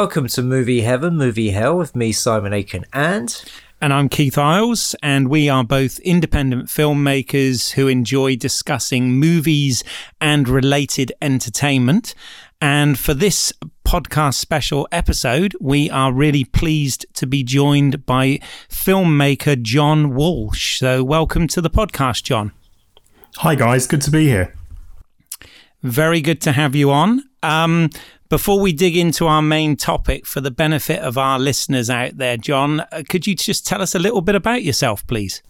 Welcome to Movie Heaven, Movie Hell with me, Simon Aiken, and. And I'm Keith Isles, and we are both independent filmmakers who enjoy discussing movies and related entertainment. And for this podcast special episode, we are really pleased to be joined by filmmaker John Walsh. So, welcome to the podcast, John. Hi, guys. Good to be here. Very good to have you on. Um, before we dig into our main topic, for the benefit of our listeners out there, John, uh, could you just tell us a little bit about yourself, please?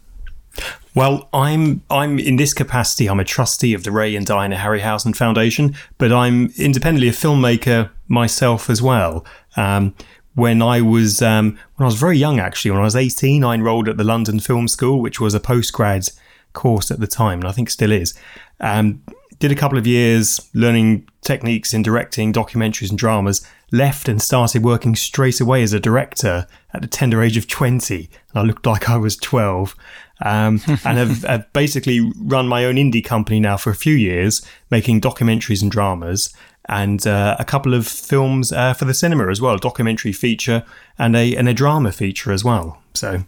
Well, I'm I'm in this capacity. I'm a trustee of the Ray and Diana Harryhausen Foundation, but I'm independently a filmmaker myself as well. Um, when I was um, when I was very young, actually, when I was 18, I enrolled at the London Film School, which was a postgrad course at the time, and I think still is. Um, did a couple of years learning techniques in directing documentaries and dramas, left and started working straight away as a director at the tender age of 20. And I looked like I was 12. Um, and have, have, basically run my own indie company now for a few years, making documentaries and dramas, and uh, a couple of films uh, for the cinema as well, a documentary feature and a and a drama feature as well. So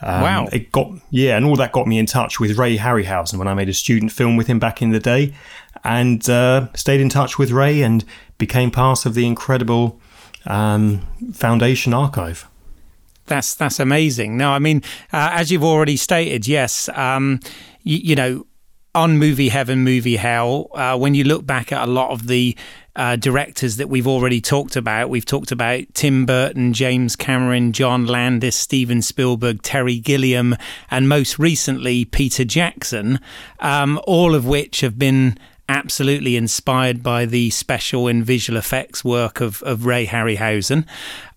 um, wow. It got yeah, and all that got me in touch with Ray Harryhausen when I made a student film with him back in the day, and uh, stayed in touch with Ray and became part of the incredible um, Foundation archive. That's that's amazing. No, I mean, uh, as you've already stated, yes, um, you, you know, on movie heaven, movie hell, uh, when you look back at a lot of the uh, directors that we've already talked about, we've talked about Tim Burton, James Cameron, John Landis, Steven Spielberg, Terry Gilliam, and most recently Peter Jackson, um, all of which have been absolutely inspired by the special and visual effects work of, of Ray Harryhausen.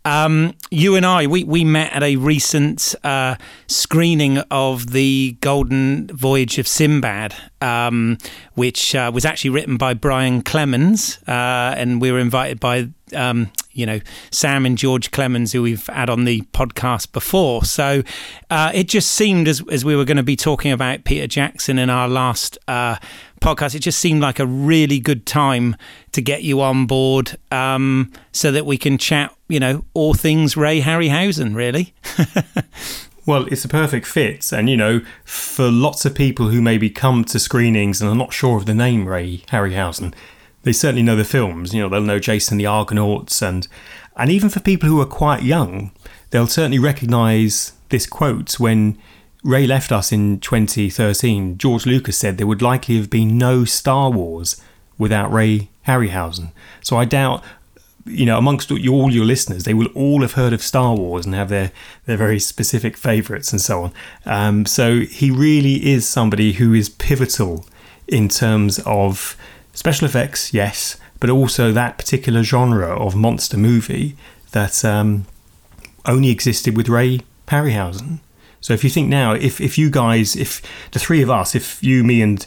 Um, you and I, we, we met at a recent uh, screening of the Golden Voyage of Sinbad, um, which uh, was actually written by Brian Clemens, uh, and we were invited by um, you know Sam and George Clemens, who we've had on the podcast before. So uh, it just seemed as as we were going to be talking about Peter Jackson in our last uh, podcast, it just seemed like a really good time to get you on board, um, so that we can chat, you know, all things Ray Harryhausen, really. Well, it's a perfect fit. And, you know, for lots of people who maybe come to screenings and are not sure of the name Ray Harryhausen, they certainly know the films. You know, they'll know Jason the Argonauts, and and even for people who are quite young, they'll certainly recognise this quote when Ray left us in 2013. George Lucas said there would likely have been no Star Wars without Ray Harryhausen. So I doubt. You know, amongst all your listeners, they will all have heard of Star Wars and have their, their very specific favourites and so on. Um, so he really is somebody who is pivotal in terms of special effects, yes, but also that particular genre of monster movie that um, only existed with Ray Harryhausen. So if you think now, if if you guys, if the three of us, if you, me, and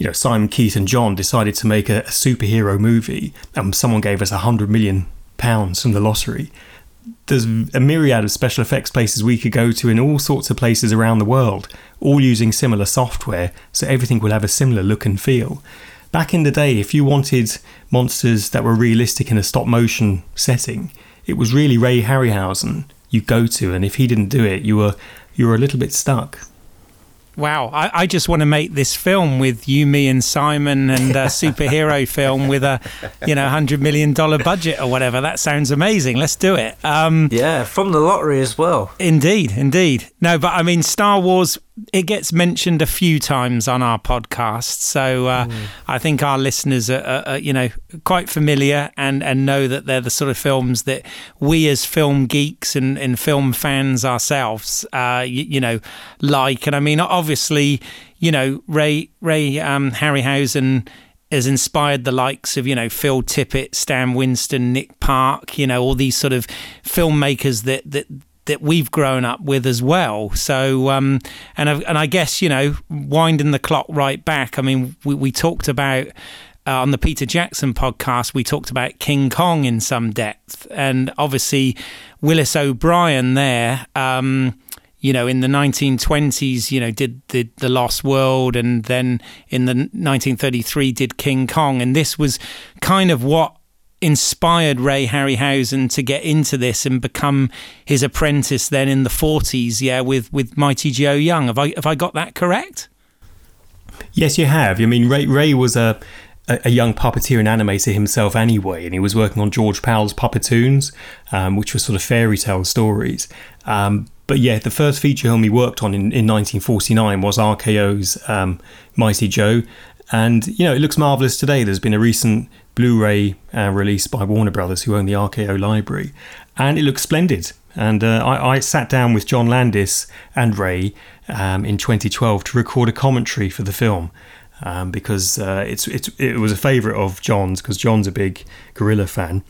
you know Simon, Keith, and John decided to make a, a superhero movie, and someone gave us a hundred million pounds from the lottery, there's a myriad of special effects places we could go to in all sorts of places around the world, all using similar software, so everything will have a similar look and feel. Back in the day, if you wanted monsters that were realistic in a stop motion setting, it was really Ray Harryhausen you go to, and if he didn't do it, you were you were a little bit stuck. Wow, I, I, just want to make this film with you, me, and Simon, and a superhero film with a, you know, hundred million dollar budget or whatever. That sounds amazing. Let's do it. Um, yeah, from the lottery as well. Indeed, indeed. No, but I mean, Star Wars it gets mentioned a few times on our podcast, so uh, mm. I think our listeners are, are, are, you know, quite familiar and, and know that they're the sort of films that we as film geeks and, and film fans ourselves, uh, you, you, know, like. And I mean, obviously, you know, Ray Ray um, Harryhausen has inspired the likes of you know Phil Tippett, Stan Winston, Nick Park, you know all these sort of filmmakers that that that we've grown up with as well. So, um, and I, and I guess you know, winding the clock right back. I mean, we, we talked about uh, on the Peter Jackson podcast, we talked about King Kong in some depth, and obviously Willis O'Brien there. Um, you know, in the 1920s, you know, did the the Lost World, and then in the 1933 did King Kong, and this was kind of what inspired Ray Harryhausen to get into this and become his apprentice then in the 40s, yeah, with, with Mighty Joe Young. Have I, have I got that correct? Yes, you have. I mean, Ray, Ray was a, a young puppeteer and animator himself anyway, and he was working on George Pal's Puppetoons, um, which was sort of fairy tale stories. Um, but yeah, the first feature film he worked on in, in 1949 was RKO's um, Mighty Joe. And, you know, it looks marvellous today. There's been a recent Blu-ray uh, released by Warner Brothers, who own the RKO library, and it looks splendid. And uh, I, I, sat down with John Landis and Ray um, in 2012 to record a commentary for the film. Um, because uh, it's, it's, it was a favourite of John's, because John's a big gorilla fan.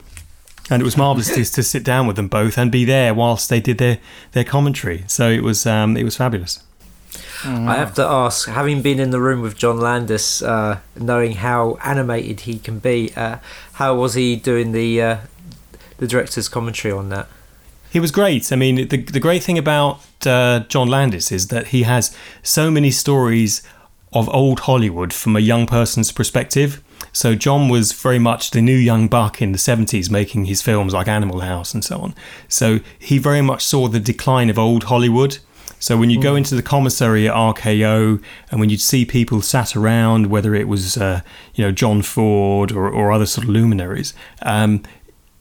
And it was marvellous to, to, sit down with them both and be there whilst they did their, their commentary. So it was um, it was fabulous. Oh, I have to ask, having been in the room with John Landis, uh, knowing how animated he can be, uh, how was he doing the uh, the director's commentary on that? He was great. I mean, the the great thing about uh, John Landis is that he has so many stories of old Hollywood from a young person's perspective. So John was very much the new young buck in the 70s making his films like Animal House and so on. So he very much saw the decline of old Hollywood so when you go mm. into the commissary at RKO, and when you'd see people sat around, whether it was uh, you know John Ford or, or other sort of luminaries, um,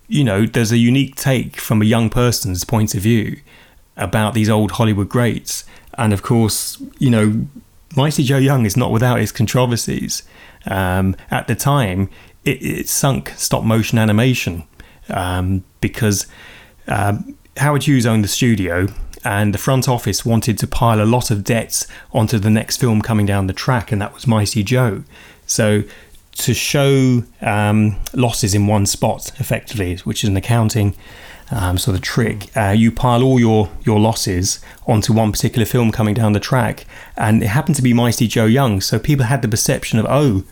you know, there's a unique take from a young person's point of view about these old Hollywood greats. And of course, you know, Mighty Joe Young is not without its controversies. Um, at the time, it, it, sunk stop motion animation um, because um, Howard Hughes owned the studio and the front office wanted to pile a lot of debts onto the next film coming down the track, and that was Mighty Joe. So to show um, losses in one spot, effectively, which is an accounting um, sort of trick, uh, you pile all your your losses onto one particular film coming down the track, and it happened to be Mighty Joe Young, so people had the perception of oh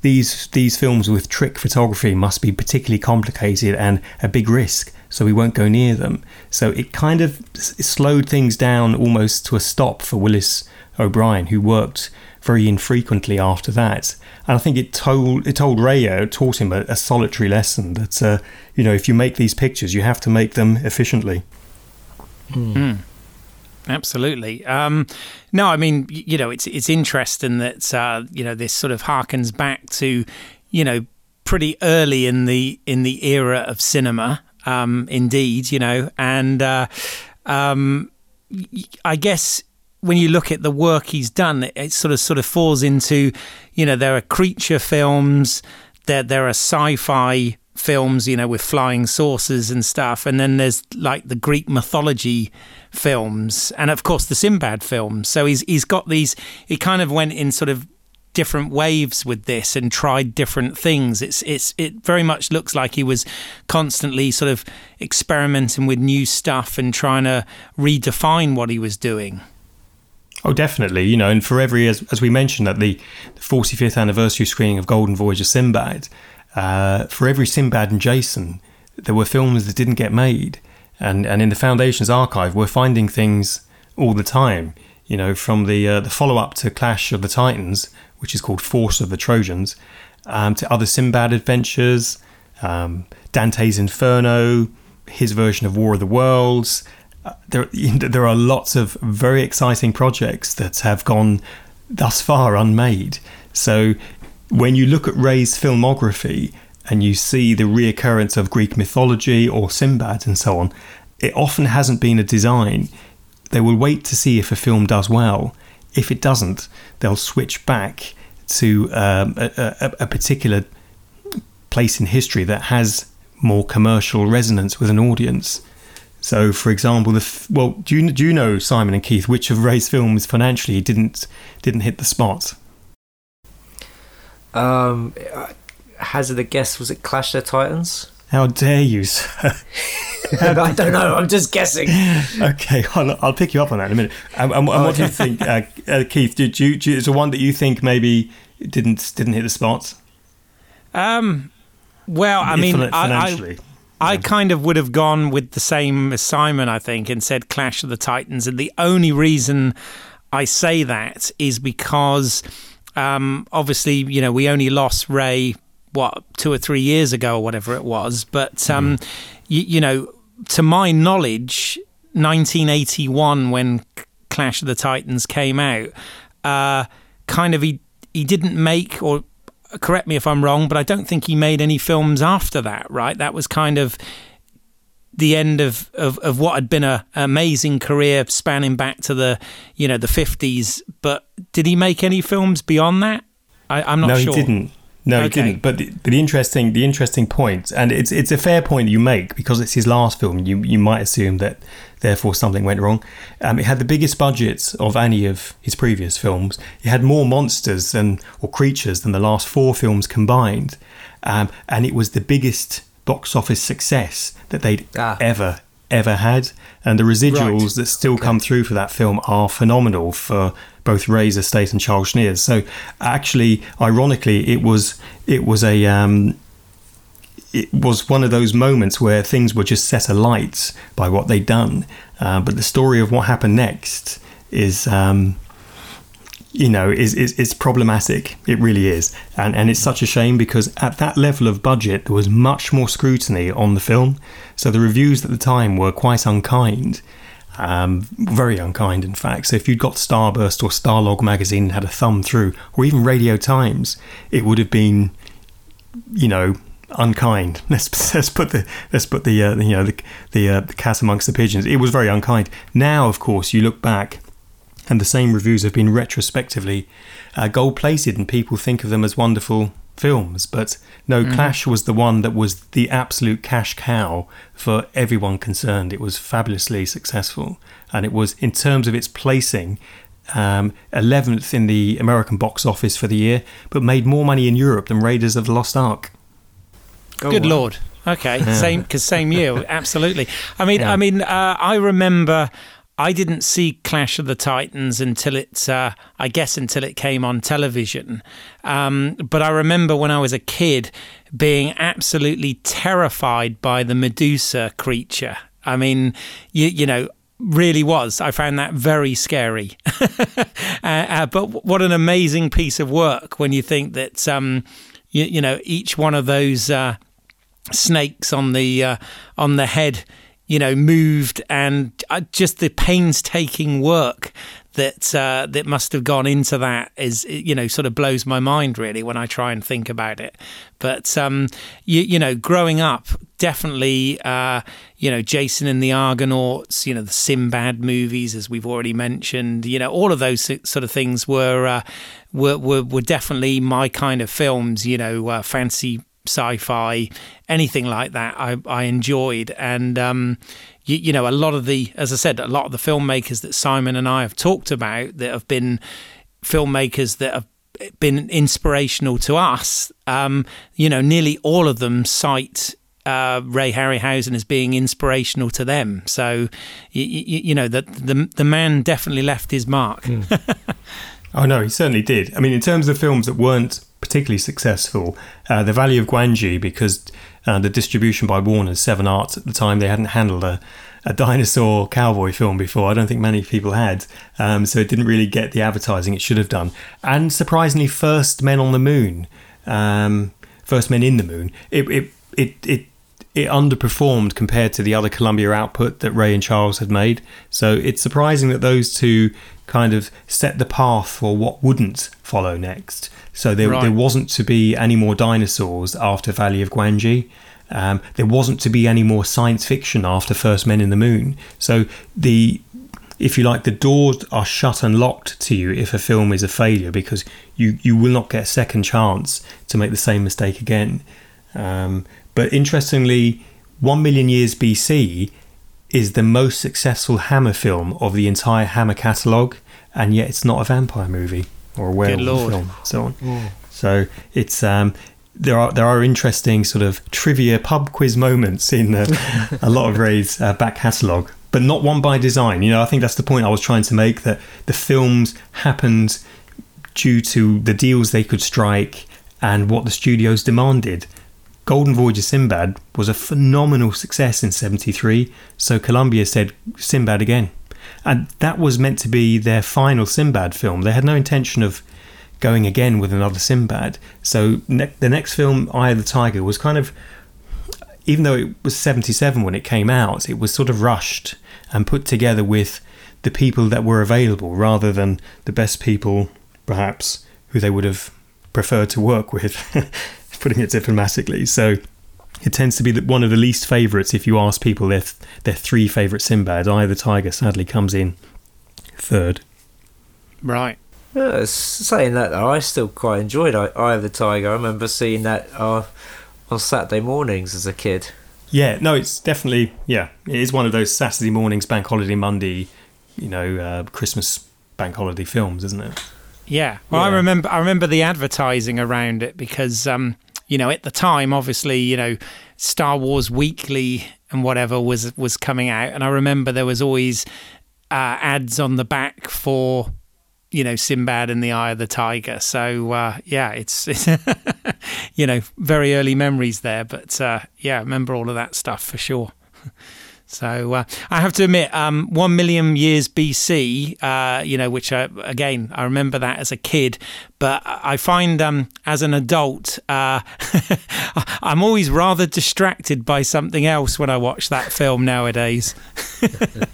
these these films with trick photography must be particularly complicated and a big risk, so we won't go near them. So it kind of slowed things down almost to a stop for Willis O'Brien, who worked very infrequently after that. And I think it told it told Rayo, taught him a, a solitary lesson that uh, you know if you make these pictures, you have to make them efficiently. Mm. Absolutely. Um, no, I mean, you know, it's it's interesting that uh, you know this sort of harkens back to, you know, pretty early in the in the era of cinema. Um, indeed, you know, and uh, um, I guess when you look at the work he's done, it, it, sort of sort of falls into, you know, there are creature films, there there are sci-fi films, you know, with flying saucers and stuff, and then there's like the Greek mythology films, and of course the Sinbad films. So he's he's got these. He kind of went in sort of different waves with this and tried different things. It's it's it very much looks like he was constantly sort of experimenting with new stuff and trying to redefine what he was doing. Oh, definitely. You know, and for every as as we mentioned at the, the 45th anniversary screening of Golden Voyage of Sinbad, uh, for every Sinbad and Jason, there were films that didn't get made and and in the foundation's archive we're finding things all the time you know from the uh, the follow-up to clash of the titans which is called force of the trojans um, to other sinbad adventures um, dante's inferno his version of war of the worlds uh, there there are lots of very exciting projects that have gone thus far unmade. So when you look at Ray's filmography and you see the reoccurrence of Greek mythology or Sinbad and so on, it often hasn't been a design. They will wait to see if a film does well. If it doesn't, they'll switch back to um, a, a, a particular place in history that has more commercial resonance with an audience. So, for example, the f- well, do you do you know Simon and Keith which of Ray's films financially didn't didn't hit the spot? Um, hazard a guess. Was it Clash of the Titans? How dare you, sir? I don't know. I'm just guessing. okay, I'll, I'll, pick you up on that in a minute. And, and, and what do you think, uh, uh, Keith? Did you, do you, is there one that you think maybe didn't didn't hit the spot? Um, well, I mean, financially. I, I, I kind of would have gone with the same as Simon, I think, and said Clash of the Titans. And the only reason I say that is because um, obviously, you know, we only lost Ray what two or three years ago or whatever it was. But um, mm. you, you know, to my knowledge, 1981 when Clash of the Titans came out, uh, kind of he he didn't make or correct me if I'm wrong, but I don't think he made any films after that. Right, that was kind of the end of, of, of what had been a amazing career spanning back to the you know the 50s. But did he make any films beyond that? I, am not no, sure. No, he didn't. No, okay. he didn't. But the, but the interesting the interesting point, and it's it's a fair point you make because it's his last film. You you might assume that therefore something went wrong. Um, it had the biggest budget of any of his previous films. It had more monsters than or creatures than the last four films combined, um, and it was the biggest box office success that they'd ah. ever ever had. And the residuals right. that still okay. come through for that film are phenomenal for both Ray's estate and Charles Schneer's. So actually, ironically, it was it was a um, it was one of those moments where things were just set alight by what they'd done. Uh, but the story of what happened next is. Um, you know, is, is, is problematic. It really is. And, and it's such a shame because at that level of budget, there was much more scrutiny on the film. So the reviews at the time were quite unkind. Um, very unkind, in fact. So if you'd got Starburst or Starlog magazine and had a thumb through, or even Radio Times, it would have been, you know, unkind. Let's let's put the let's put the uh, you know the the, uh, the cat amongst the pigeons. It was very unkind. Now, of course, you look back, and the same reviews have been retrospectively uh, gold plated, and people think of them as wonderful films. But no, mm-hmm. Clash was the one that was the absolute cash cow for everyone concerned. It was fabulously successful, and it was in terms of its placing. Um, 11th in the American box office for the year, but made more money in Europe than Raiders of the Lost Ark. Oh, Good wow. lord! Okay, same because same year, absolutely. I mean, yeah. I mean, uh, I remember I didn't see Clash of the Titans until it, uh, I guess, until it came on television. Um, but I remember when I was a kid being absolutely terrified by the Medusa creature. I mean, you, you know, really was. I found that very scary. uh, uh, but what an amazing piece of work when you think that, um, you, you, know, each one of those uh, snakes on the uh, on the head you know, moved and uh, just the painstaking work that uh, that must have gone into that is you know sort of blows my mind really when I try and think about it. But um, you, you know, growing up, definitely uh, you know Jason and the Argonauts, you know the Sinbad movies, as we've already mentioned. You know, all of those sort of things were uh, were, were, were definitely my kind of films. You know, uh, fancy sci-fi, anything like that. I, I enjoyed, and um, you, you, know, a lot of the, as I said, a lot of the filmmakers that Simon and I have talked about that have been filmmakers that have been inspirational to us. Um, you know, nearly all of them cite uh, Ray Harryhausen as being inspirational to them. So, you, you, know, that the the man definitely left his mark. Mm. oh no, he certainly did. I mean, in terms of films that weren't particularly successful. Uh, the Valley of Gwangi, because uh, the distribution by Warner's Seven Arts at the time, they hadn't handled a, a dinosaur cowboy film before. I don't think many people had. Um, so it didn't really get the advertising it should have done. And surprisingly, First Men on the Moon, um, First Men in the Moon, it, it, it, it it underperformed compared to the other Columbia output that Ray and Charles had made. So it's surprising that those two kind of set the path for what wouldn't follow next. So there, Right. there wasn't to be any more dinosaurs after Valley of Gwangi. Um, there wasn't to be any more science fiction after First Men in the Moon. So the if you like, the doors are shut and locked to you if a film is a failure because you, you will not get a second chance to make the same mistake again. Um, but interestingly, One Million Years BC is the most successful Hammer film of the entire Hammer catalogue, and yet it's not a vampire movie or a werewolf film, so on. So it's um, there are there are interesting sort of trivia pub quiz moments in uh, a lot of Ray's uh, back catalogue, but not one by design. You know, I think that's the point I was trying to make that the films happened due to the deals they could strike and what the studios demanded. Golden Voyage of Sinbad was a phenomenal success in 73, so Columbia said Sinbad again. And that was meant to be their final Sinbad film. They had no intention of going again with another Sinbad. So ne- the next film, Eye of the Tiger, was kind of, even though it was 77 when it came out, it was sort of rushed and put together with the people that were available rather than the best people, perhaps, who they would have preferred to work with, putting it diplomatically. So it tends to be that one of the least favourites if you ask people their, their three favourite Sinbad. Eye of the Tiger sadly comes in third. Right. Yeah, saying that though, I still quite enjoyed Eye Eye of the Tiger. I remember seeing that uh, on Saturday mornings as a kid. Yeah, no, it's definitely yeah. It is one of those Saturday mornings, Bank Holiday Monday, you know, uh, Christmas bank holiday films, isn't it? Yeah. Well, I remember I remember the advertising around it because um, you know, at the time obviously, you know, Star Wars Weekly and whatever was was coming out and I remember there was always uh, ads on the back for you know Sinbad and the Eye of the Tiger. So uh, yeah, it's, it's you know very early memories there, but uh, yeah, remember all of that stuff for sure. So uh, I have to admit, um, one million years BC, uh, you know, which I, again I remember that as a kid, but I find um, as an adult, uh, I'm always rather distracted by something else when I watch that film nowadays.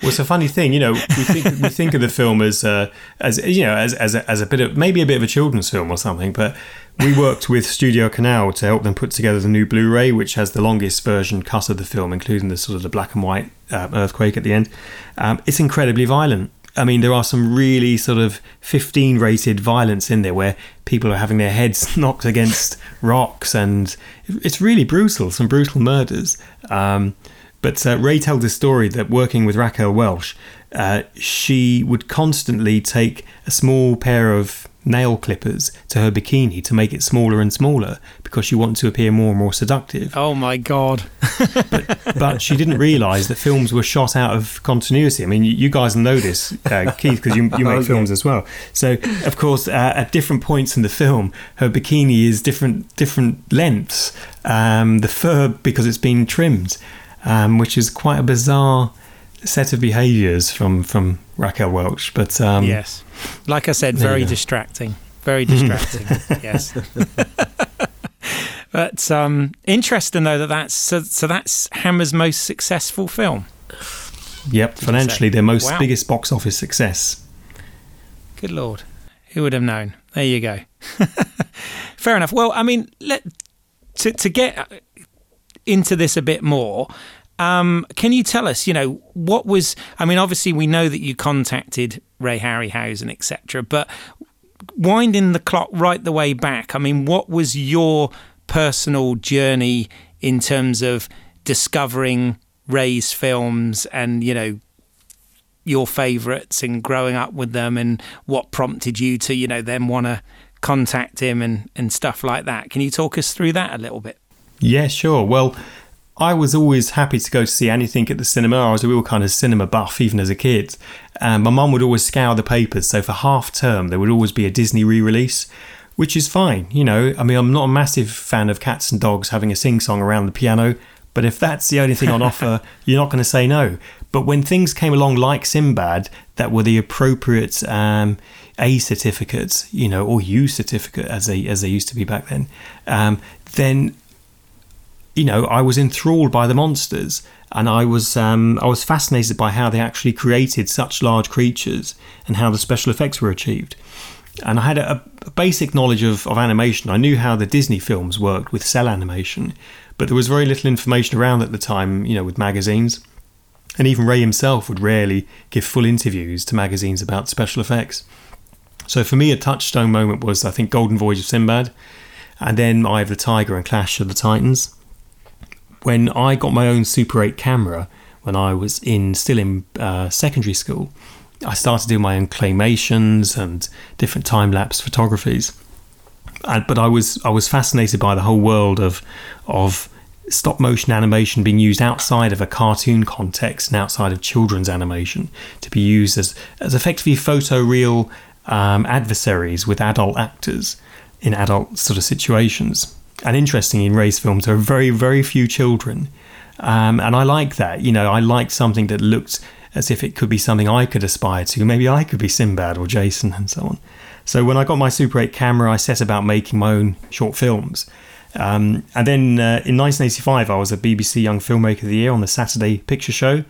Well, it's a funny thing, you know. We think we think of the film as uh, as you know as as a, as a bit of maybe a bit of a children's film or something, but we worked with Studio Canal to help them put together the new Blu-ray, which has the longest version cut of the film, including the sort of the black and white uh, earthquake at the end. Um, it's incredibly violent. I mean, there are some really sort of 15 rated violence in there where people are having their heads knocked against rocks, and it's really brutal. Some brutal murders. Um, but uh, Ray told the story that working with Raquel Welch, uh, she would constantly take a small pair of nail clippers to her bikini to make it smaller and smaller because she wanted to appear more and more seductive. Oh my god! But she didn't realise that films were shot out of continuity. I mean, you, you guys know this, uh, Keith, because you, you make films as well. So, of course, uh, at different points in the film, her bikini is different different lengths. Um, the fur because it's been trimmed, um, which is quite a bizarre set of behaviours from from Raquel Welch. But um, yes, like I said, very distracting. Very distracting. yes. but um, interesting though that that's so, so that's Hammer's most successful film. yep, financially their most Wow. biggest box office success. Good lord, who would have known? There you go. Fair enough. Well, I mean, let to to get into this a bit more. Um, can you tell us, you know, what was? I mean, obviously, we know that you contacted Ray Harryhausen, etc. But winding the clock right the way back, I mean, what was your personal journey in terms of discovering Ray's films and you know your favourites and growing up with them and what prompted you to, you know, then want to contact him and, and stuff like that. Can you talk us through that a little bit? Yeah, sure. Well, I was always happy to go to see anything at the cinema. I was a real kind of cinema buff, even as a kid. And my mum would always scour the papers. So for half term, there would always be a Disney re release, which is fine. You know, I mean, I'm not a massive fan of cats and dogs having a sing song around the piano. But if that's the only thing on offer, you're not going to say no. But when things came along like Sinbad that were the appropriate um, A certificates, you know, or U certificate as they as they used to be back then, um, then you know, I was enthralled by the monsters, and I was um, I was fascinated by how they actually created such large creatures and how the special effects were achieved. And I had a, a basic knowledge of, of animation. I knew how the Disney films worked with cell animation, but there was very little information around at the time, you know, with magazines. And even Ray himself would rarely give full interviews to magazines about special effects. So for me, a touchstone moment was, I think, Golden Voyage of Sinbad, and then Eye of the Tiger and Clash of the Titans. When I got my own Super 8 camera, when I was in still in uh, secondary school, I started doing my own claymations and different time lapse photographies. And, but I was I was fascinated by the whole world of of stop motion animation being used outside of a cartoon context and outside of children's animation to be used as, as effectively photoreal um, adversaries with adult actors in adult sort of situations. And interesting in Ray's films, there are very, very few children. Um, and I like that. You know, I like something that looked as if it could be something I could aspire to. Maybe I could be Sinbad or Jason and so on. So when I got my Super 8 camera, I set about making my own short films. Um, and then uh, in 1985, I was a BBC Young Filmmaker of the Year on the Saturday Picture Show,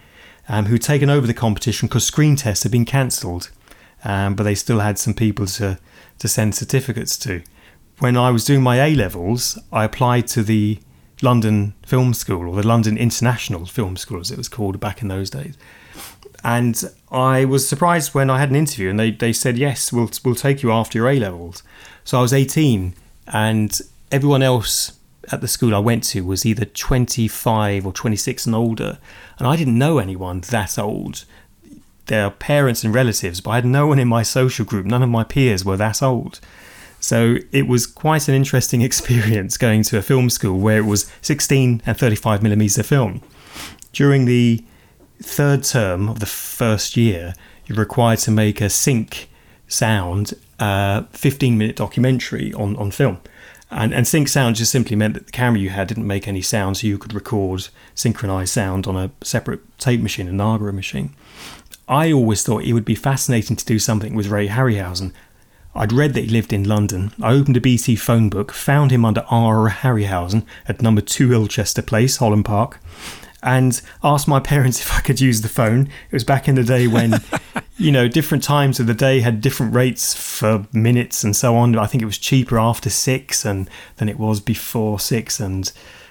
um, who'd taken over the competition because screen tests had been cancelled, um, but they still had some people to, to send certificates to. When I was doing my A levels, I applied to the London Film School, or the London International Film School, as it was called back in those days. And I was surprised when I had an interview, and they, they said, Yes, we'll, we'll take you after your A levels. So I was 18, and everyone else at the school I went to was either 25 or 26 and older, and I didn't know anyone that old. Their parents and relatives, but I had no one in my social group. None of my peers were that old. So it was quite an interesting experience going to a film school where it was 16 and 35 millimeter film. During the third term of the first year, you're required to make a sync sound uh, 15 minute documentary on, on film. And, and sync sound just simply meant that the camera you had didn't make any sound, so you could record synchronized sound on a separate tape machine, a Nagra machine. I always thought it would be fascinating to do something with Ray Harryhausen. I'd read that he lived in London. I opened a BT phone book, found him under R. Harryhausen at number 2 Ilchester Place, Holland Park, and asked my parents if I could use the phone. It was back in the day when, you know, different times of the day had different rates for minutes and so on. I think it was cheaper after six and than it was before six, and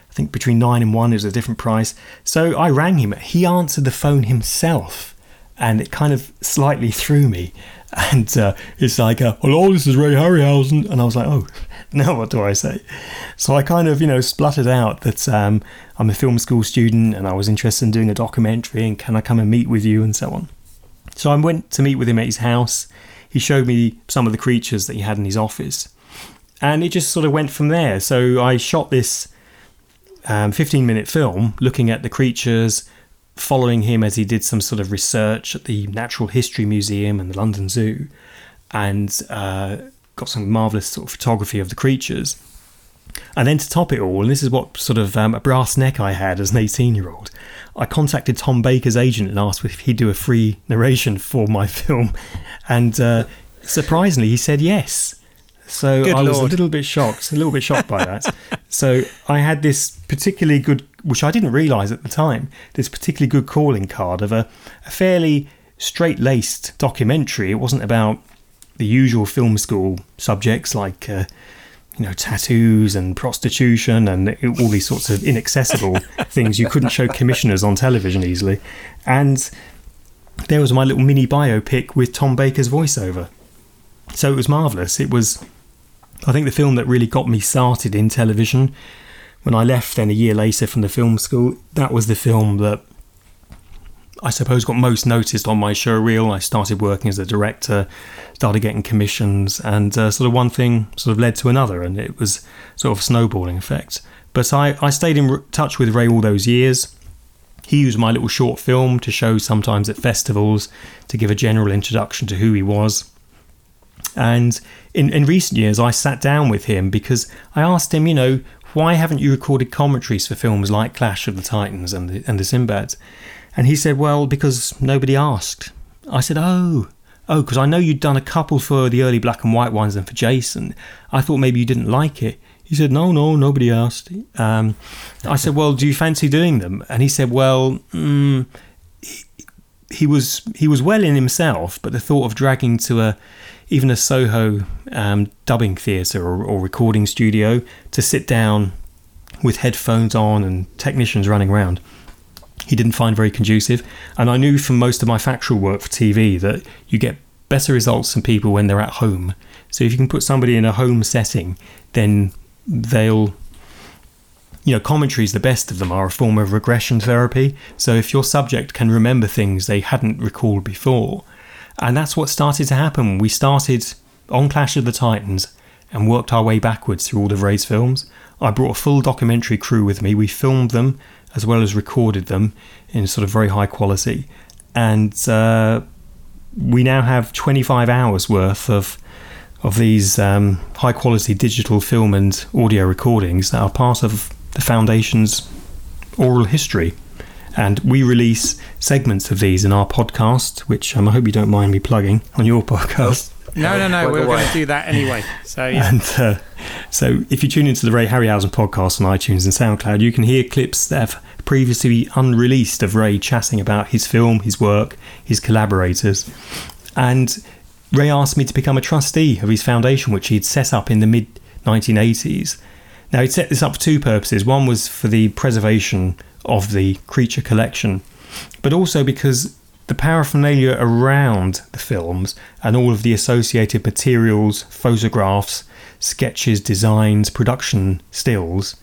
I think between nine and one it was a different price. So I rang him. He answered the phone himself, and it kind of slightly threw me. And uh, it's like, uh, hello, this is Ray Harryhausen. And I was like, oh, now what do I say? So I kind of, you know, spluttered out that um, I'm a film school student and I was interested in doing a documentary and can I come and meet with you and so on. So I went to meet with him at his house. He showed me some of the creatures that he had in his office. And it just sort of went from there. So I shot this um, 15 minute film looking at the creatures, following him as he did some sort of research at the Natural History Museum and the London Zoo, and uh, got some marvelous sort of photography of the creatures. And then to top it all, and this is what sort of um, a brass neck I had as an 18 year old, I contacted Tom Baker's agent and asked if he'd do a free narration for my film. And uh, surprisingly, he said yes. So Good I was a little bit shocked, a little bit shocked by that. so I had this particularly good, which I didn't realise at the time, this particularly good calling card of a, a fairly straight laced documentary. It wasn't about the usual film school subjects like. Uh, you know, tattoos and prostitution and all these sorts of inaccessible things you couldn't show commissioners on television easily. And there was my little mini biopic with Tom Baker's voiceover. So it was marvellous. It was, I think, the film that really got me started in television. When I left then a year later from the film school, that was the film that I suppose got most noticed on my show reel. I started working as a director, started getting commissions, and uh, sort of one thing sort of led to another, and it was sort of a snowballing effect. But I, I stayed in touch with Ray all those years. He used my little short film to show sometimes at festivals to give a general introduction to who he was. And in, in recent years, I sat down with him because I asked him, you know, why haven't you recorded commentaries for films like Clash of the Titans and the, and the Sinbads? And he said, well, because nobody asked. I said, oh, oh, because I know you'd done a couple for the early black and white ones and for Jason. I thought maybe you didn't like it. He said, no, no, nobody asked. Um, I said, well, do you fancy doing them? And he said, well, mm, he, he was he was well in himself, but the thought of dragging to a even a Soho um, dubbing theatre or, or recording studio to sit down with headphones on and technicians running around, he didn't find very conducive. And I knew from most of my factual work for TV that you get better results from people when they're at home. So if you can put somebody in a home setting, then they'll you know, commentaries, the best of them are a form of regression therapy. So if your subject can remember things they hadn't recalled before, and that's what started to happen. We started on Clash of the Titans and worked our way backwards through all of Ray's films. I brought a full documentary crew with me. We filmed them as well as recorded them in sort of very high quality. And uh, we now have 25 hours worth of of these um, high quality digital film and audio recordings that are part of the Foundation's oral history. And we release segments of these in our podcast, which um, I hope you don't mind me plugging on your podcast. No, no, no. we are going to do that anyway. So, yeah. And uh, so, if you tune into the Ray Harryhausen podcast on iTunes and SoundCloud, you can hear clips that have previously unreleased of Ray chatting about his film, his work, his collaborators. And Ray asked me to become a trustee of his foundation, which he'd set up in the mid 1980s. Now, he'd set this up for two purposes. One was for the preservation of the creature collection, but also because the paraphernalia around the films and all of the associated materials, photographs, sketches, designs, production stills,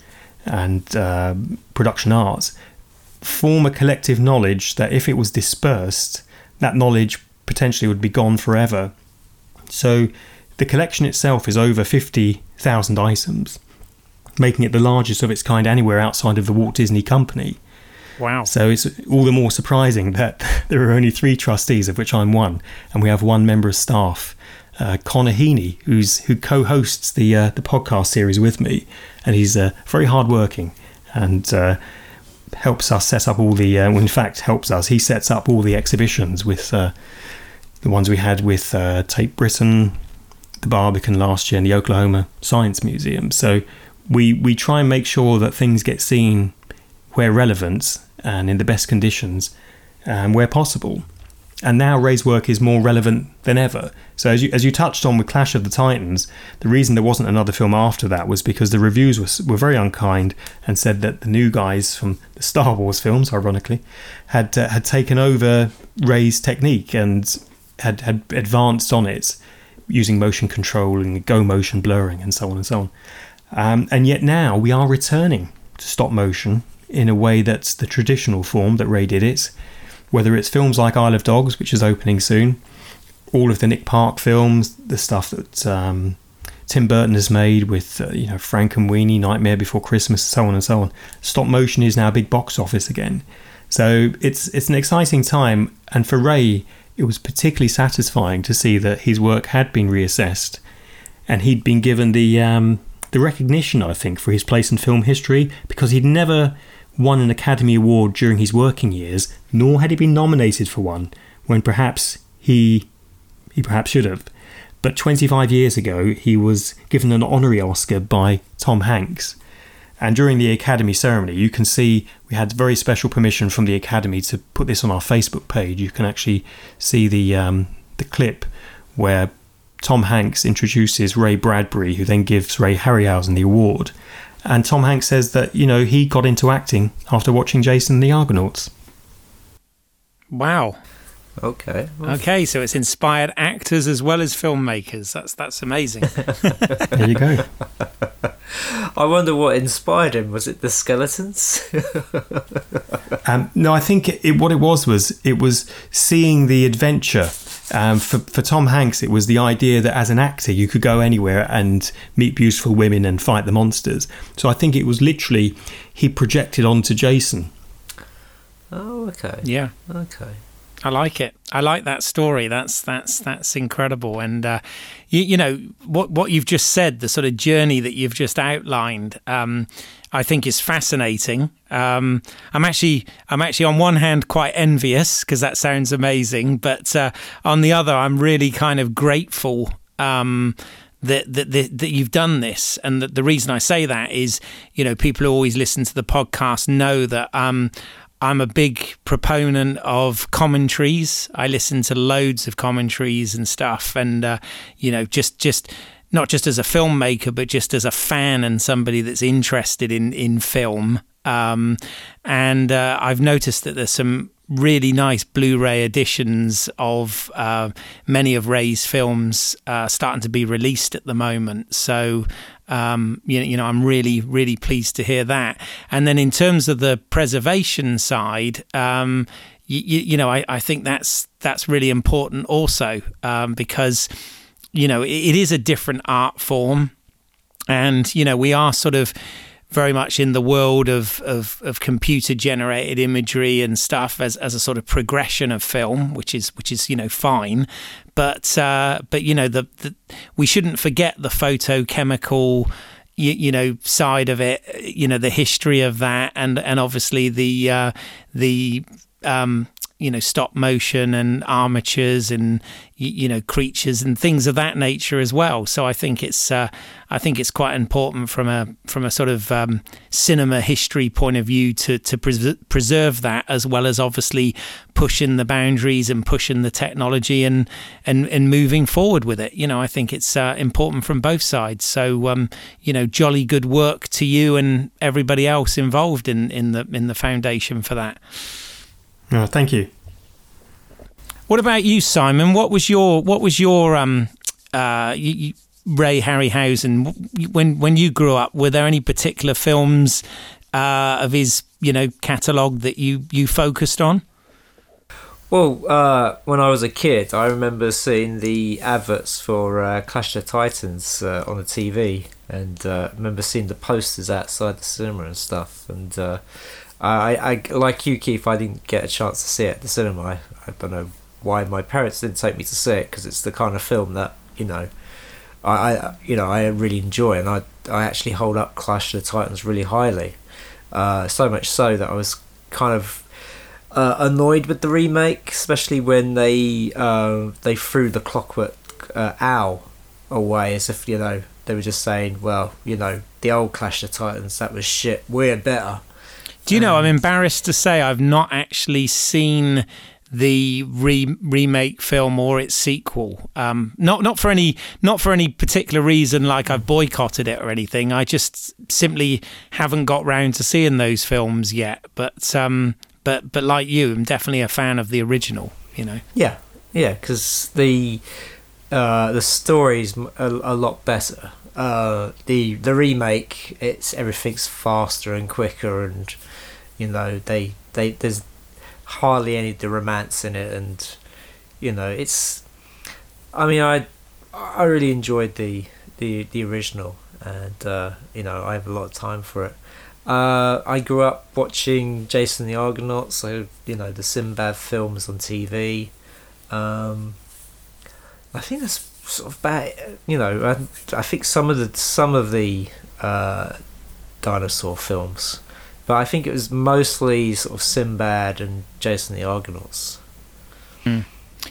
and uh, production arts form a collective knowledge that if it was dispersed, that knowledge potentially would be gone forever. So the collection itself is over 50,000 items making it the largest of its kind anywhere outside of the Walt Disney Company. Wow. So it's all the more surprising that there are only three trustees, of which I'm one, and we have one member of staff, uh, Connor Heaney, who's who co-hosts the uh, the podcast series with me, and he's uh, very hardworking and uh, helps us set up all the. Uh, well, in fact, helps us. He sets up all the exhibitions with uh, the ones we had with Tate Britain, the Barbican last year, and the Oklahoma Science Museum. So we we try and make sure that things get seen where relevant and in the best conditions and where possible. And now Ray's work is more relevant than ever. So as you as you touched on with Clash of the Titans, the reason there wasn't another film after that was because the reviews were were very unkind and said that the new guys from the Star Wars films, ironically, had uh, had taken over Ray's technique and had had advanced on it using motion control and go motion blurring and so on and so on. Um, and yet now we are returning to stop motion in a way that's the traditional form that Ray did it, whether it's films like Isle of Dogs, which is opening soon, all of the Nick Park films, the stuff that um, Tim Burton has made with uh, you know Frankenweenie, Nightmare Before Christmas, so on and so on. Stop motion is now a big box office again, so it's it's an exciting time. And for Ray, it was particularly satisfying to see that his work had been reassessed, and he'd been given the um, the recognition, I think, for his place in film history because he'd never won an Academy Award during his working years, nor had he been nominated for one when perhaps he he perhaps should have. But 25 years ago, he was given an honorary Oscar by Tom Hanks. And during the Academy ceremony, you can see we had very special permission from the Academy to put this on our Facebook page. You can actually see the um, the clip where Tom Hanks introduces Ray Bradbury, who then gives Ray Harryhausen the award. And Tom Hanks says that, you know, he got into acting after watching Jason and the Argonauts. Wow. Okay. Okay, so it's inspired actors as well as filmmakers. That's that's amazing. there you go. I wonder what inspired him. Was it the skeletons? um, no, I think it, it, what it was was it was seeing the adventure um, for, for Tom Hanks, it was the idea that as an actor, you could go anywhere and meet beautiful women and fight the monsters. So I think it was literally he projected onto Jason. Oh, okay. Yeah. Okay. I like it. I like that story. That's that's that's incredible. And uh, you, you, know what what you've just said, the sort of journey that you've just outlined, um, I think is fascinating. Um, I'm actually I'm actually on one hand quite envious because that sounds amazing, but uh, on the other, I'm really kind of grateful. Um, that, that that that you've done this, and that the reason I say that is, you know, people who always listen to the podcast know that um, I'm a big proponent of commentaries. I listen to loads of commentaries and stuff, and uh, you know, just just not just as a filmmaker, but just as a fan and somebody that's interested in in film. Um, and uh, I've noticed that there's some really nice Blu-ray editions of uh, many of Ray's films uh, starting to be released at the moment. So um, you, know, you know, I'm really, really pleased to hear that. And then in terms of the preservation side, um, you, you, know, I, I, think that's that's really important also um, because you know it, it is a different art form, and you know we are sort of very much in the world of, of, of computer generated imagery and stuff as, as a sort of progression of film, which is which is you know fine, but uh, but you know the, the we shouldn't forget the photochemical you, you, know side of it you know the history of that and and obviously the uh, the um, you know stop motion and armatures and you know creatures and things of that nature as well. So I think it's uh, I think it's quite important from a from a sort of um, cinema history point of view to to pres- preserve that as well as obviously pushing the boundaries and pushing the technology and and and moving forward with it. You know I think it's uh, important from both sides. So um, you know jolly good work to you and everybody else involved in in the in the foundation for that. Oh, thank you. What about you, Simon? What was your what was your um, uh, you, you, Ray Harryhausen? When when you grew up, were there any particular films uh, of his you know catalogue that you you focused on? Well, uh, when I was a kid, I remember seeing the adverts for uh, Clash of the Titans uh, on the TV, and uh, remember seeing the posters outside the cinema and stuff. And uh, I, I, like you, Keith, I didn't get a chance to see it at the cinema. I, I don't know why my parents didn't take me to see it because it's the kind of film that you know, I, I you know I really enjoy, and I I actually hold up Clash of the Titans really highly. Uh, so much so that I was kind of uh, annoyed with the remake, especially when they uh, they threw the Clockwork uh, Owl away as if you know they were just saying, well, you know, the old Clash of the Titans that was shit. We're better. Do you know? I'm embarrassed to say I've not actually seen the re- remake film or its sequel. Um, not not for any not for any particular reason, like I've boycotted it or anything. I just simply haven't got round to seeing those films yet. But um, but but like you, I'm definitely a fan of the original. You know. Yeah, yeah, because the uh, the story's a, a lot better uh, the the remake, it's everything's faster and quicker, and you know they they there's hardly any the romance in it, and you know it's. I mean, I I really enjoyed the the the original, and uh, you know I have a lot of time for it. Uh, I grew up watching Jason the Argonaut, so you know the Sinbad films on TV. Um, I think that's sort of bad. You know, I, I think some of the some of the uh, dinosaur films, but I think it was mostly sort of Sinbad and Jason the Argonauts. Mm.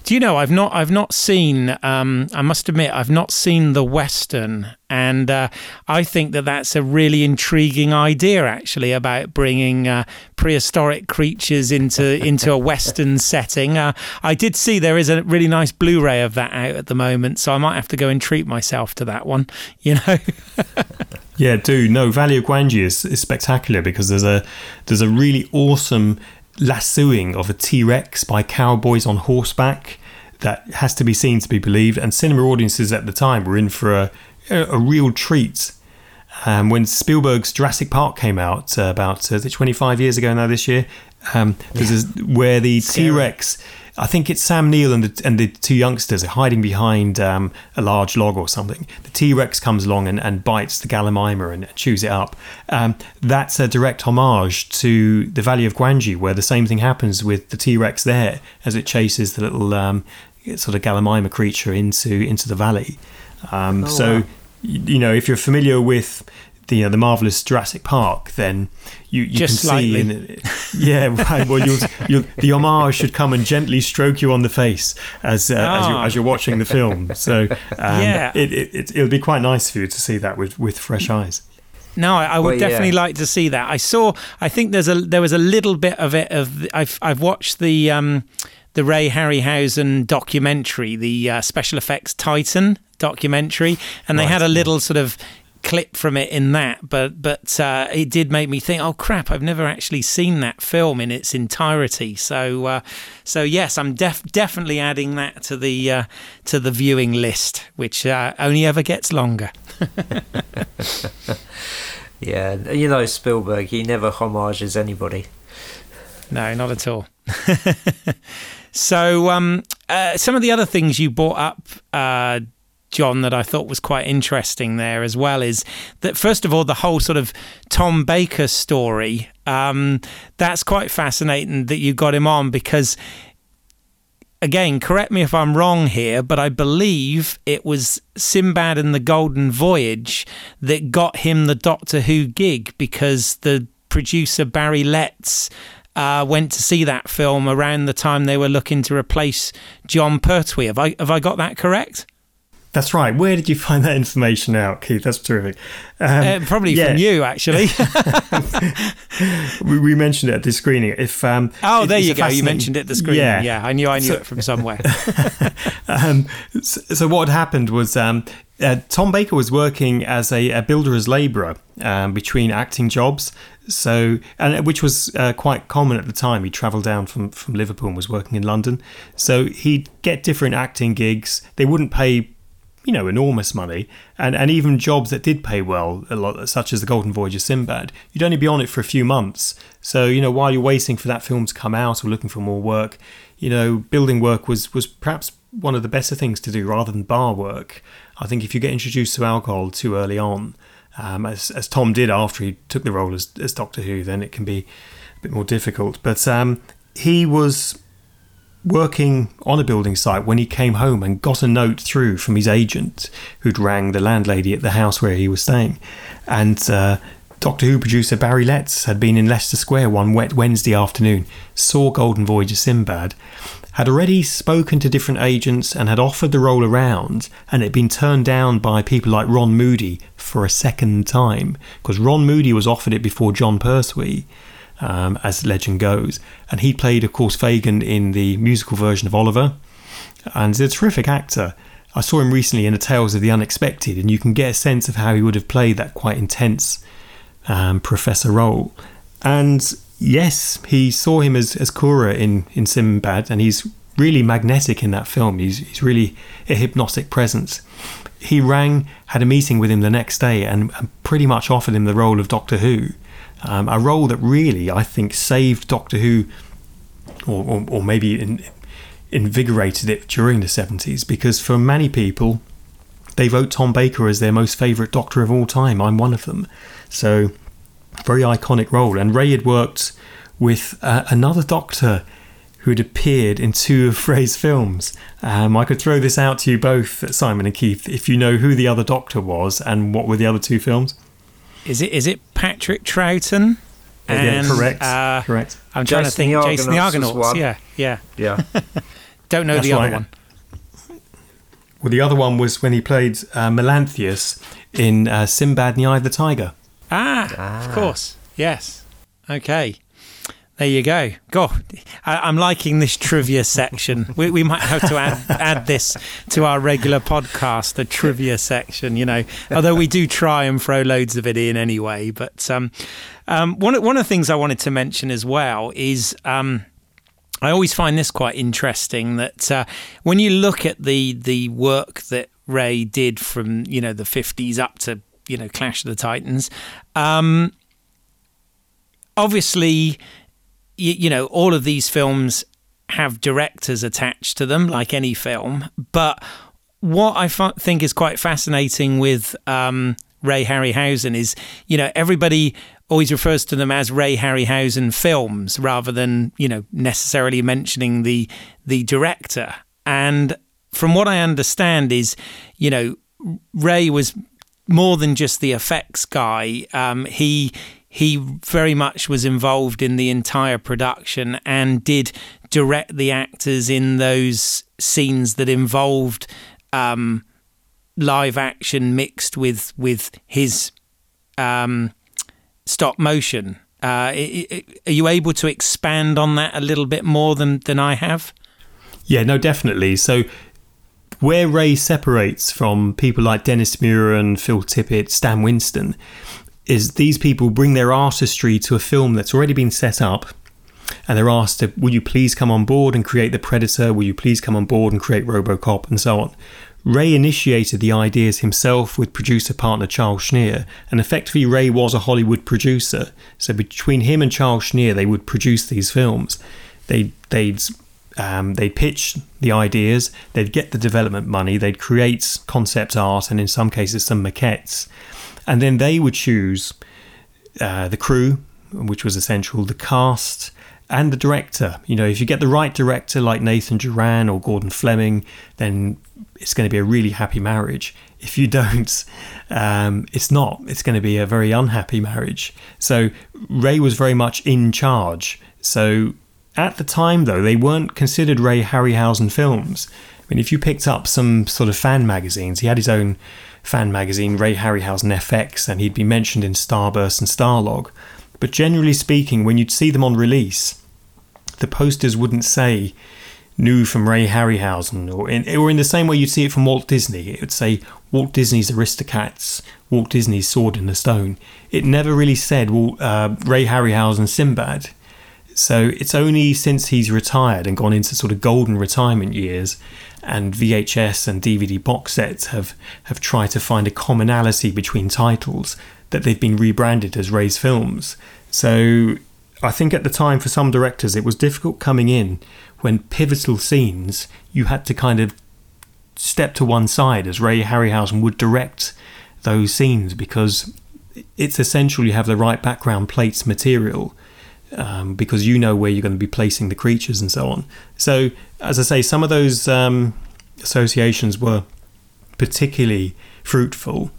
Do you know I've not I've not seen um, I must admit I've not seen the western and uh, I think that that's a really intriguing idea actually about bringing uh, prehistoric creatures into into a western setting. Uh, I did see there is a really nice Blu-ray of that out at the moment, so I might have to go and treat myself to that one. You know. yeah, do no Valley of Gwangi is, is spectacular because there's a there's a really awesome lassoing of a T Rex by cowboys on horseback that has to be seen to be believed. And cinema audiences at the time were in for a, a, real treat. Um, when Spielberg's Jurassic Park came out uh, about uh, 25 years ago now this year, um, yeah. where the T Rex I think it's Sam Neill and the, and the two youngsters are hiding behind um, a large log or something. The T Rex comes along and, and bites the Gallimimus and chews it up. Um, that's a direct homage to the Valley of Gwangi, where the same thing happens with the T Rex there as it chases the little um, sort of Gallimimus creature into into the valley. Um, oh, so, wow. you know, if you're familiar with the uh, the marvelous Jurassic Park, then you, you Just can slightly. see. In, yeah, right. Well, you'll, you'll, the homage should come and gently stroke you on the face as uh, as, you're, Ah. as you're watching the film. So um, Yeah. it, it, it, it'll be quite nice for you to see that with, with fresh eyes. No, I, I would Well, yeah. definitely like to see that. I saw. I think there's a there was a little bit of it. Of I've I've watched the um, the Ray Harryhausen documentary, the uh, special effects Titan documentary, and they Right, had a little sort of clip from it in that. But but uh, it did make me think. Oh crap! I've never actually seen that film in its entirety. So uh, so yes, I'm def- definitely adding that to the uh, to the viewing list, which uh, only ever gets longer. Yeah, you know Spielberg. He never homages anybody. No, not at all. so, um, uh, some of the other things you brought up, uh, John, that I thought was quite interesting there as well is that, first of all, the whole sort of Tom Baker story. Um, that's quite fascinating that you got him on because again, correct me if I'm wrong here, but I believe it was Sinbad and the Golden Voyage that got him the Doctor Who gig because the producer Barry Letts uh, went to see that film around the time they were looking to replace Jon Pertwee. Have I have I got that correct? That's right. Where did you find that information out, Keith? That's terrific. Um, Uh, probably yeah. from you, actually. we, we mentioned it at the screening. If um, oh, it- there you go. You mentioned it at the screening. Yeah, Yeah. I knew I knew So- it from somewhere. Um, so, so what happened was um, uh, Tom Baker was working as a, a builder as labourer um, between acting jobs. So, and which was uh, quite common at the time. He travelled down from, from Liverpool and was working in London. So he'd get different acting gigs. They wouldn't pay, you know, enormous money, and and even jobs that did pay well, a lot, such as the Golden Voyage of Sinbad. You'd only be on it for a few months. So you know, while you're waiting for that film to come out or looking for more work, you know, building work was was perhaps one of the better things to do rather than bar work. I think if you get introduced to alcohol too early on, um, as as Tom did after he took the role as as Doctor Who, then it can be a bit more difficult. But um, he was working on a building site when he came home and got a note through from his agent who'd rang the landlady at the house where he was staying. And uh, Doctor Who producer Barry Letts had been in Leicester Square one wet Wednesday afternoon, saw Golden Voyage of Sinbad, had already spoken to different agents and had offered the role around and it had been turned down by people like Ron Moody for a second time because Ron Moody was offered it before Jon Pertwee um, as legend goes. And he played, of course, Fagin in the musical version of Oliver. And he's a terrific actor. I saw him recently in A Tales of the Unexpected, and you can get a sense of how he would have played that quite intense um, professor role. And yes, he saw him as, as Koura in, in Sinbad, and he's really magnetic in that film. He's, he's really a hypnotic presence. He rang, had a meeting with him the next day, and, and pretty much offered him the role of Doctor Who um, a role that really I think saved Doctor Who, or, or, or maybe in, invigorated it during the 70s because for many people, they vote Tom Baker as their most favourite Doctor of all time. I'm one of them. So, very iconic role. And Ray had worked with uh, another Doctor who had appeared in two of Ray's films. Um, I could throw this out to you both, Simon and Keith, if you know who the other Doctor was and what were the other two films. Is it is it Patrick Troughton? yeah, correct. Uh, correct. I'm trying to think. the Jason the Argonauts was Argonauts. one. Yeah, yeah. Yeah. Don't know That's the other right. one. Well, the other one was when he played uh, Melanthius in uh, Sinbad and the Eye of the Tiger. Ah, Ah. of course. Yes. Okay. There you go. God, I, I'm liking this trivia section. We, we might have to add add this to our regular podcast, the trivia section. You know, although we do try and throw loads of it in anyway. But um, um, one of- one of the things I wanted to mention as well is. Um, I always find this quite interesting that uh, when you look at the the work that Ray did from you know the 50s up to you know Clash of the Titans, um, obviously you, you know all of these films have directors attached to them like any film, but what I f- think is quite fascinating with um, Ray Harryhausen is, you know, everybody always refers to them as Ray Harryhausen films rather than, you know, necessarily mentioning the the director. And from what I understand is, you know, Ray was more than just the effects guy. Um, he he very much was involved in the entire production and did direct the actors in those scenes that involved um, live action mixed with with his um, stop motion. Uh, are you able to expand on that a little bit more than, than I have? Yeah, no, definitely. So, where Ray separates from people like Dennis Muren, Phil Tippett, Stan Winston, is these people bring their artistry to a film that's already been set up and they're asked to, will you please come on board and create the Predator? Will you please come on board and create Robocop and so on? Ray initiated the ideas himself with producer partner Charles Schneer, and effectively Ray was a Hollywood producer. So between him and Charles Schneer, they would produce these films. They they'd um, they'd pitch the ideas, they'd get the development money, they'd create concept art, and in some cases some maquettes, and then they would choose uh, the crew, which was essential, the cast, and the director. You know, if you get the right director like Nathan Juran or Gordon Fleming, then it's going to be a really happy marriage. If you don't, um, it's not. It's going to be a very unhappy marriage. So Ray was very much in charge. So at the time, though, they weren't considered Ray Harryhausen films. I mean, if you picked up some sort of fan magazines, he had his own fan magazine, Ray Harryhausen FX, and he'd be mentioned in Starburst and Starlog. But generally speaking, when you'd see them on release, the posters wouldn't say new from Ray Harryhausen, or in, or in the same way you'd see it from Walt Disney. It would say Walt Disney's Aristocats, Walt Disney's Sword in the Stone. It never really said well, uh, Ray Harryhausen Sinbad. So it's only since he's retired and gone into sort of golden retirement years, and VHS and DVD box sets have have tried to find a commonality between titles that they've been rebranded as Ray's films. So I think at the time for some directors it was difficult coming in when pivotal scenes you had to kind of step to one side as Ray Harryhausen would direct those scenes because it's essential you have the right background plates material um, because you know where you're going to be placing the creatures and so on. So, as I say, some of those um, associations were particularly fruitful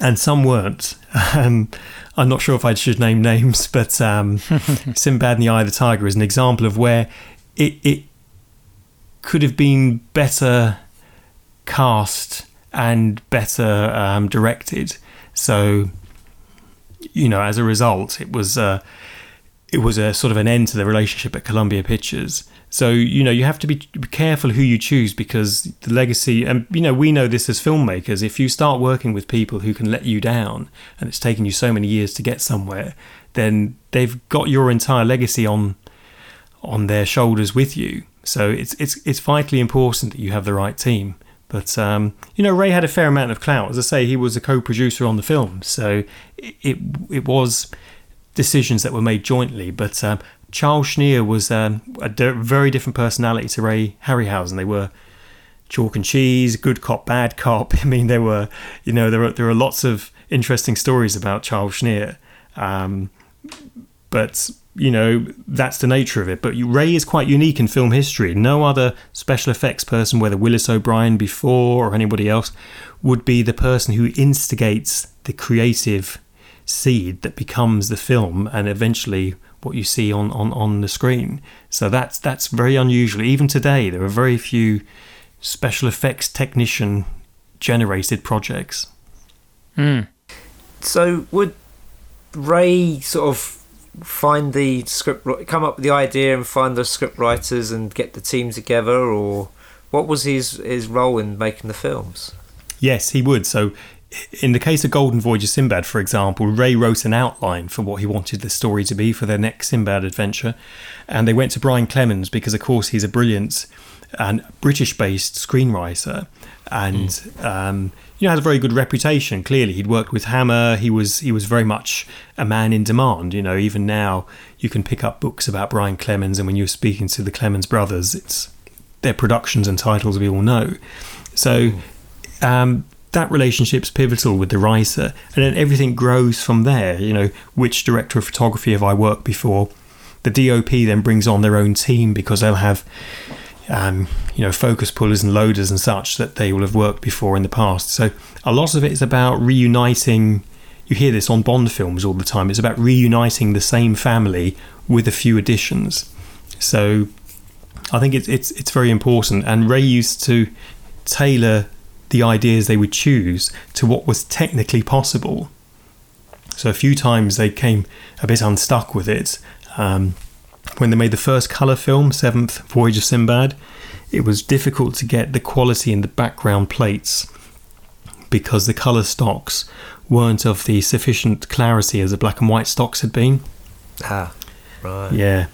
and some weren't. Um, I'm not sure if I should name names, but um, Sinbad and the Eye of the Tiger is an example of where it, it could have been better cast and better um, directed. So, you know, as a result, it was uh, it was a sort of an end to the relationship at Columbia Pictures. So you know you have to be, careful who you choose because the legacy, and you know we know this as filmmakers. If you start working with people who can let you down, and it's taken you so many years to get somewhere, then they've got your entire legacy on on their shoulders with you. So it's it's it's vitally important that you have the right team. But um, you know, Ray had a fair amount of clout. As I say, he was a co-producer on the film, so it it, it was decisions that were made jointly. But um, Charles Schneer was um, a very different personality to Ray Harryhausen. They were chalk and cheese, good cop, bad cop. I mean, there were, you know, there were there are lots of interesting stories about Charles Schneer. Um, but you know that's the nature of it. But Ray is quite unique in film history. No other special effects person, whether Willis O'Brien before or anybody else, would be the person who instigates the creative seed that becomes the film and eventually what you see on, on, on the screen. So that's that's very unusual. Even today, there are very few special effects technician generated projects. Mm. So would Ray sort of find the script, come up with the idea, and find the script writers and get the team together, or what was his his role in making the films? Yes, he would. So in the case of Golden Voyage of Sinbad, for example, Ray wrote an outline for what he wanted the story to be for their next Sinbad adventure. And they went to Brian Clemens because, of course, he's a brilliant and British based screenwriter. And, mm. um, you know, has a very good reputation. Clearly, he'd worked with Hammer. He was he was very much a man in demand. You know, even now you can pick up books about Brian Clemens, and when you're speaking to the Clemens brothers, it's their productions and titles we all know. So, hmm. um, that relationship's pivotal with the writer, and then everything grows from there. You know, which director of photography have I worked before? The DOP then brings on their own team because they'll have um, you know, focus pullers and loaders and such that they will have worked before in the past. So a lot of it is about reuniting. You hear this on Bond films all the time. It's about reuniting the same family with a few additions. So I think it's it's it's very important. And Ray used to tailor the ideas they would choose to what was technically possible. So a few times they came a bit unstuck with it. Um, when they made the first colour film, Seventh Voyage of Sinbad, it was difficult to get the quality in the background plates because the colour stocks weren't of the sufficient clarity as the black and white stocks had been. Ah, right. Yeah.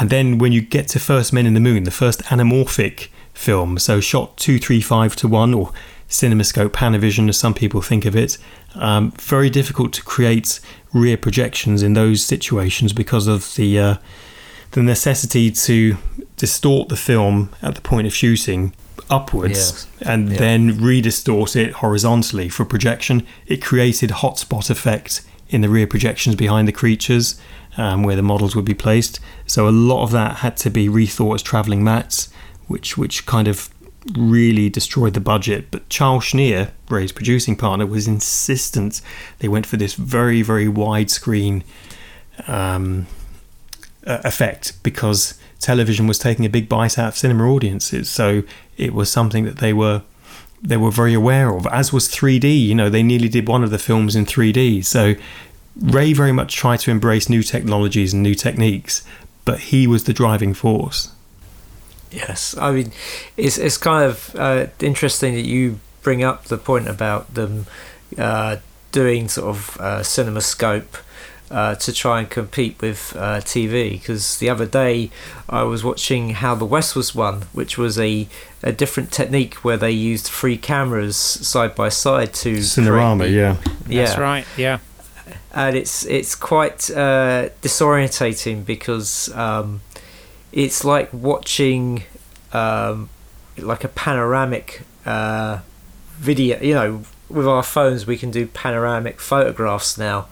And then when you get to First Men in the Moon, the first anamorphic film, so shot 235 to 1 or CinemaScope Panavision, as some people think of it, um, very difficult to create rear projections in those situations because of the uh, the necessity to distort the film at the point of shooting upwards and Yeah. then redistort it horizontally for projection. It created hotspot effect in the rear projections behind the creatures um, where the models would be placed. So a lot of that had to be rethought as travelling mattes, which which kind of really destroyed the budget. But Charles Schneer, Ray's producing partner, was insistent they went for this very very widescreen um, uh, effect because television was taking a big bite out of cinema audiences. So it was something that they were they were very aware of. As was 3D. You know, they nearly did one of the films in 3D. So Ray very much tried to embrace new technologies and new techniques, but he was the driving force. Yes, I mean, it's it's kind of uh, interesting that you bring up the point about them uh, doing sort of uh, CinemaScope uh, to try and compete with uh, TV. Because the other day I was watching How the West Was Won, which was a, a different technique where they used three cameras side by side to Cinerama, yeah. yeah, That's right. Yeah. and it's it's quite uh, disorientating because um, it's like watching um, like a panoramic uh, video. You know, with our phones, we can do panoramic photographs now,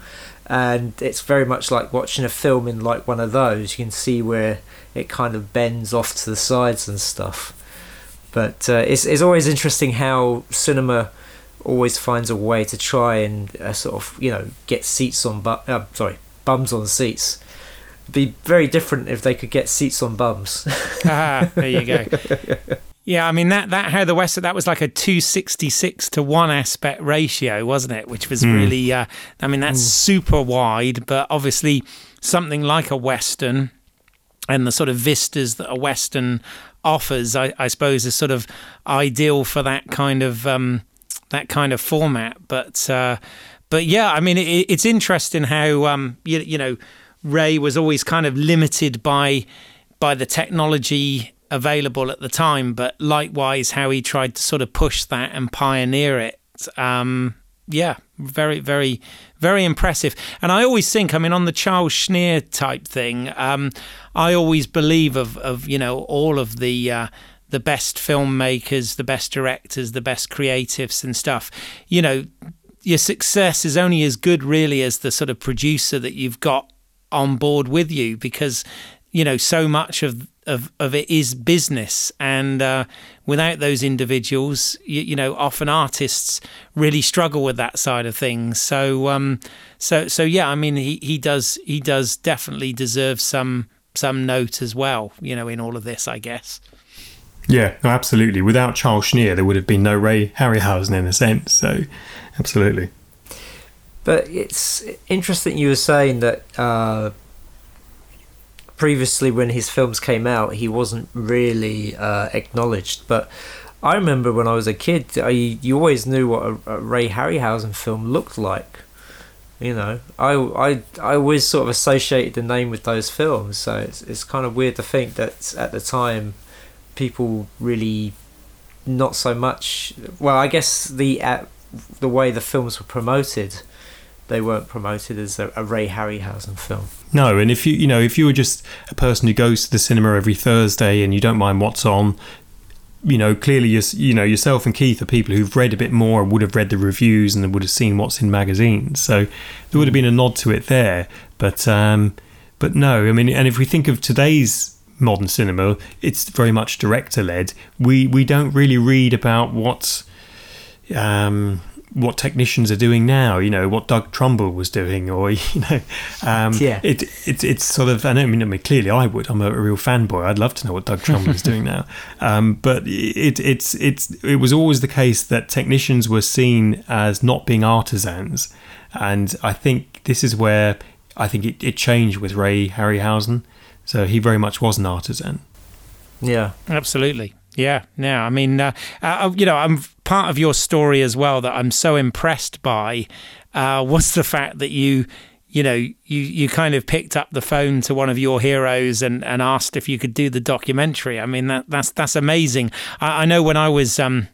and it's very much like watching a film in like one of those. You can see where it kind of bends off to the sides and stuff. But uh, it's it's always interesting how cinema always finds a way to try and uh, sort of you know get seats on bu- uh, sorry bums on seats. Be very different if they could get seats on bums. Ah, there you go. Yeah, I mean that that how the West that was like a two sixty six to one aspect ratio, wasn't it? Which was really, uh, I mean that's super wide, but obviously something like a Western and the sort of vistas that a Western offers, I, I suppose, is sort of ideal for that kind of um, that kind of format. But uh, but yeah, I mean it, it's interesting how um, you, you know Ray was always kind of limited by by the technology available at the time, but likewise how he tried to sort of push that and pioneer it. Um, yeah, very, very, very impressive. And I always think, I mean, on the Charles Schneer type thing, um, I always believe of, of you know all of the uh, the best filmmakers, the best directors, the best creatives and stuff. You know, your success is only as good really as the sort of producer that you've got on board with you because you know so much of of, of it is business and uh, without those individuals you, you know often artists really struggle with that side of things so um so so yeah i mean he, he does he does definitely deserve some some note as well you know in all of this i guess Yeah, no, absolutely. Without Charles Schneer, there would have been no Ray Harryhausen in a sense. So, absolutely. But it's interesting you were saying that uh, previously, when his films came out, he wasn't really uh, acknowledged. But I remember when I was a kid, I, you always knew what a, a Ray Harryhausen film looked like. You know, I, I, I always sort of associated the name with those films, so it's, it's kind of weird to think that at the time, people really not so much. Well, I guess the uh, the way the films were promoted, they weren't promoted as a, a Ray Harryhausen film. No, and if you you know if you were just a person who goes to the cinema every Thursday and you don't mind what's on, you know clearly you you know yourself and Keith are people who've read a bit more and would have read the reviews and would have seen what's in magazines. So there would have been a nod to it there, but um, but no, I mean, and if we think of today's modern cinema. It's very much director led. We we don't really read about what um, what technicians are doing now. You know what Doug Trumbull was doing, or you know, um, Yeah. It, it it's sort of. I, know, I mean, I mean, clearly I would. I'm a, a real fanboy. I'd love to know what Doug Trumbull is doing now. Um, but it it's it's it was always the case that technicians were seen as not being artisans, and I think this is where I think it, it changed with Ray Harryhausen. So he very much was an artisan. Yeah. Absolutely. Yeah. Yeah. I mean, uh, uh, you know, I'm part of your story as well that I'm so impressed by uh, was the fact that you, you know, you, you kind of picked up the phone to one of your heroes and, and asked if you could do the documentary. I mean, that, that's that's amazing. I, I know when I was. Um,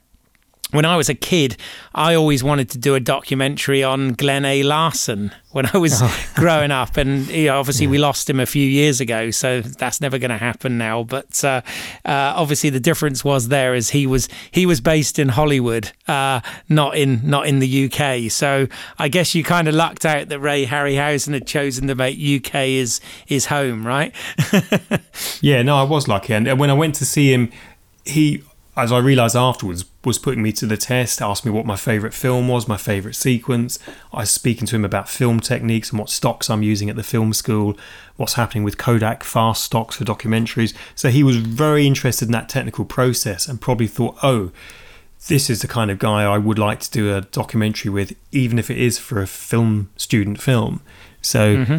when I was a kid, I always wanted to do a documentary on Glenn A. Larson when I was growing up, and you know, obviously we lost him a few years ago, so that's never going to happen now. But uh, uh, obviously the difference was there is he was he was based in Hollywood, uh, not in not in the UK. So I guess you kind of lucked out that Ray Harryhausen had chosen to make UK his his home, right? Yeah, no, I was lucky. And when I went to see him, he, as I realised afterwards, was putting me to the test, asked me what my favourite film was, my favourite sequence. I was speaking to him about film techniques and what stocks I'm using at the film school, what's happening with Kodak fast stocks for documentaries. So he was very interested in that technical process and probably thought, oh, this is the kind of guy I would like to do a documentary with, even if it is for a film student film. So, mm-hmm.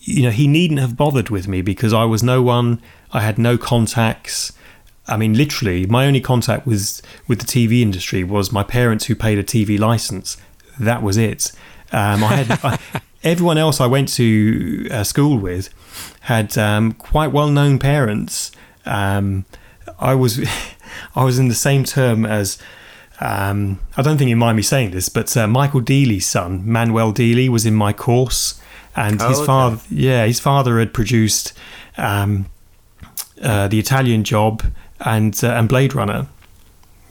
you know, he needn't have bothered with me because I was no one, I had no contacts. I mean, literally, my only contact was with the TV industry was my parents who paid a TV license. That was it. Um, I had I, everyone else I went to uh, school with had um, quite well-known parents. Um, I was I was in the same term as um, I don't think you mind me saying this, but uh, Michael Deeley's son, Manuel Deeley, was in my course, and Oh, his okay. father, yeah, his father had produced um, uh, the Italian Job and uh, and Blade Runner.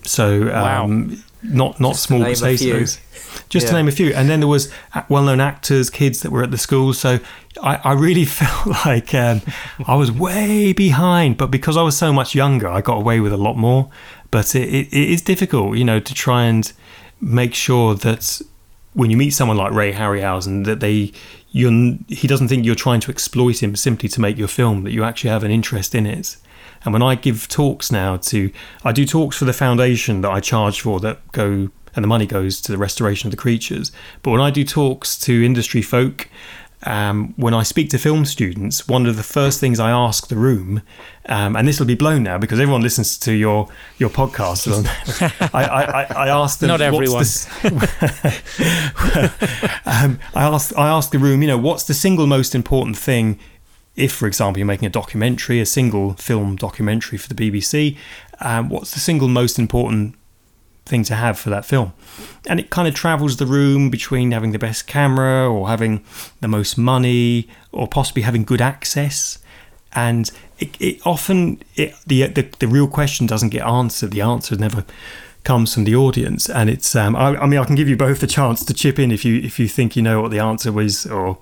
So um, not not Just small potatoes. Just to name a few, and then there was well-known actors, kids that were at the school. So I, I really felt like um, I was way behind, but because I was so much younger, I got away with a lot more. But it, it, it is difficult, you know, to try and make sure that when you meet someone like Ray Harryhausen, that they you're he doesn't think you're trying to exploit him simply to make your film, that you actually have an interest in it. And when I give talks now to, I do talks for the foundation that I charge for that go, and the money goes to the restoration of the creatures. But when I do talks to industry folk, um, when I speak to film students, one of the first things I ask the room, um, and this will be blown now because everyone listens to your your podcast. I, I, I, I ask them, Not what's the- um, I ask I ask the room, you know, what's the single most important thing if, for example, you're making a documentary, a single film documentary for the BBC, um, what's the single most important thing to have for that film? And it kind of travels the room between having the best camera or having the most money or possibly having good access. And it, it often it, the, the the real question doesn't get answered. The answer never comes from the audience, and it's. Um, I, I mean, I can give you both the chance to chip in if you if you think you know what the answer was, or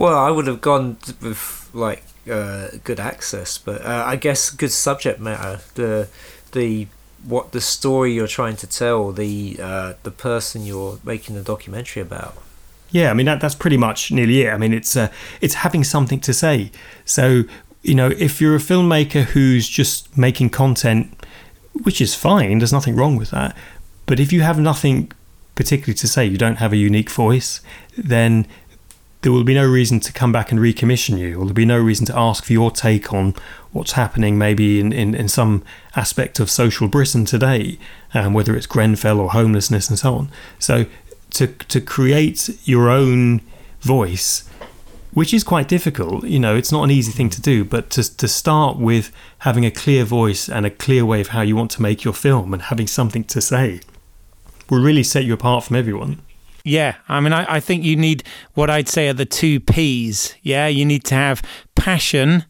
Well, I would have gone with like uh, good access, but uh, I guess good subject matter. The the what the story you're trying to tell, the uh, the person you're making the documentary about. Yeah, I mean that, that's pretty much nearly it. I mean it's uh, it's having something to say. So you know, if you're a filmmaker who's just making content, which is fine, there's nothing wrong with that. But if you have nothing particularly to say, you don't have a unique voice, then there will be no reason to come back and recommission you, or there'll be no reason to ask for your take on what's happening maybe in, in, in some aspect of social Britain today, um, whether it's Grenfell or homelessness and so on. So to to create your own voice, which is quite difficult, you know, it's not an easy thing to do, but to to start with having a clear voice and a clear way of how you want to make your film and having something to say will really set you apart from everyone. Yeah, I mean, I, I think you need what I'd say are the two P's. Yeah, you need to have passion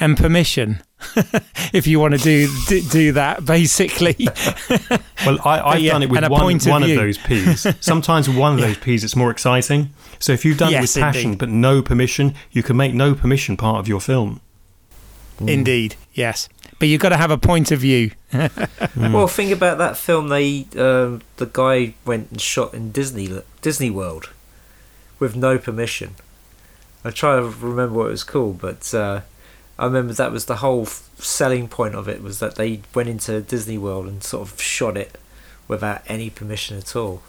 and permission if you want to do do, do that. Basically, Well, I, I've yeah, done it with one, of one of those P's. Sometimes with one of those P's, it's more exciting. So if you've done Yes, it with passion indeed. but no permission, you can make no permission part of your film. Indeed, yes. But you've got to have a point of view. Mm. Well, think about that film. They um, the guy went and shot in Disney Disney World with no permission. I try to remember what it was called, but uh, I remember that was the whole f- selling point of it was that they went into Disney World and sort of shot it without any permission at all.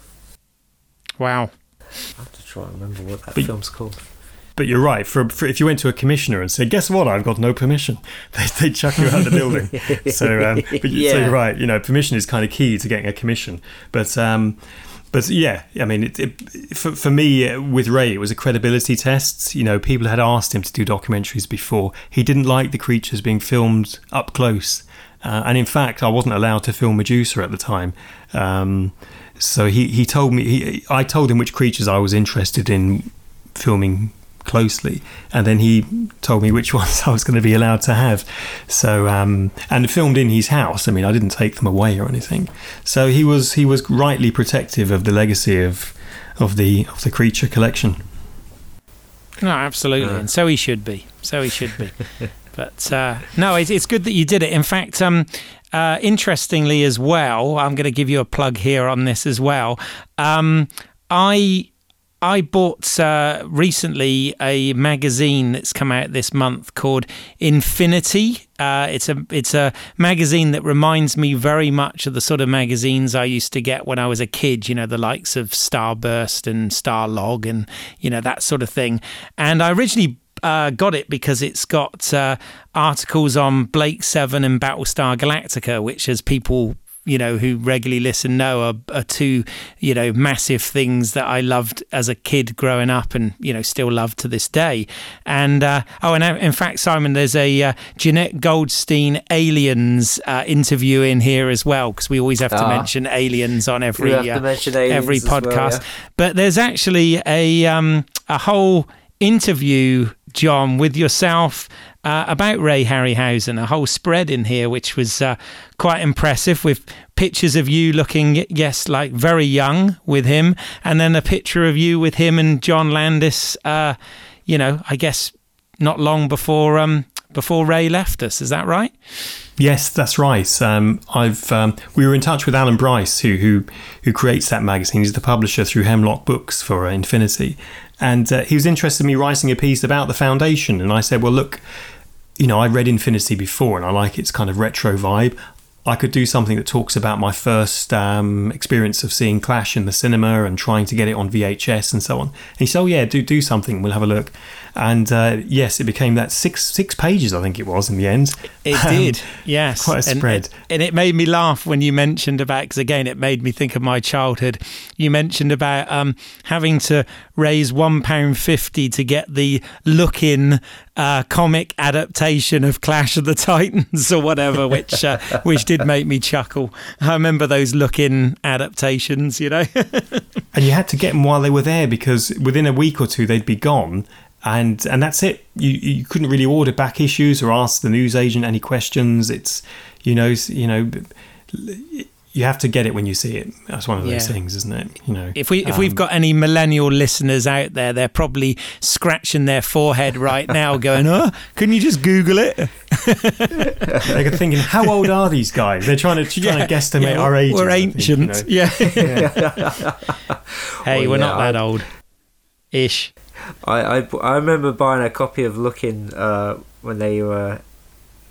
Wow. I have to try and remember what that But- film's called. But you're right. For, for if you went to a commissioner and said, "Guess what? I've got no permission," they they chuck you out of the building. So, um, but you, so Yeah. you're right. You know, permission is kind of key to getting a commission. But um, but yeah, I mean, it, it, for for me uh, with Ray, it was a credibility test. You know, people had asked him to do documentaries before. He didn't like the creatures being filmed up close, uh, and in fact, I wasn't allowed to film Medusa at the time. Um, so he, he told me he, I told him which creatures I was interested in filming closely, and then he told me which ones I was going to be allowed to have. So um, and filmed in his house. I mean, I didn't take them away or anything. So he was he was rightly protective of the legacy of of the of the creature collection. No, absolutely, Uh. and so he should be. So he should be. but uh, no, it's, it's good that you did it. In fact, um, uh, interestingly as well, I'm going to give you a plug here on this as well. Um, I I bought uh, recently a magazine that's come out this month called Infinity. Uh, it's a it's a magazine that reminds me very much of the sort of magazines I used to get when I was a kid. You know, the likes of Starburst and Starlog and you know that sort of thing. And I originally uh, got it because it's got uh, articles on Blake Seven and Battlestar Galactica, which, as people you know who regularly listen know, are, are two you know massive things that I loved as a kid growing up, and you know still love to this day. And uh, oh, and uh, in fact, Simon, there's a uh, Jenette Goldstein aliens uh, interview in here as well because we always have to Ah. mention aliens on every uh, mention aliens every as well, podcast. yeah. But there's actually a um, a whole interview, John, with yourself uh, about Ray Harryhausen, a whole spread in here, which was uh, quite impressive with pictures of you looking, yes, like very young with him, and then a picture of you with him and John Landis. Uh, you know, I guess not long before um, before Ray left us. Is that right? Yes, that's right. Um, I've um, we were in touch with Alan Bryce, who who who creates that magazine. He's the publisher through Hemlock Books for uh, Infinity, and uh, he was interested in me writing a piece about the foundation. And I said, well, look, you know, I read Infinity before, and I like its kind of retro vibe. I could do something that talks about my first um, experience of seeing Clash in the cinema and trying to get it on VHS and so on. And he said, "Oh yeah, do do something. We'll have a look." And uh, yes, it became that six six pages, I think it was in the end. It Um, did, yes. quite a And- spread. And, it made me laugh when you mentioned about, because again, it made me think of my childhood. You mentioned about um, having to raise £1.50 to get the Look-in uh, comic adaptation of Clash of the Titans or whatever, which, uh, which did make me chuckle. I remember those Look-in adaptations, you know? and you had to get them while they were there because within a week or two they'd be gone and and that's it you you couldn't really order back issues or ask the newsagent any questions it's you know you know you have to get it when you see it that's one of those Yeah. things isn't it you know If we if we've Um, got any millennial listeners out there, they're probably scratching their forehead right now, going, "Oh, can you just Google it?" they're thinking how old are these guys they're trying to trying to guesstimate yeah, our age We're ancient. Yeah. hey, Well, we're yeah, not that I- old. Ish. I, I, I remember buying a copy of Look-in uh, when they were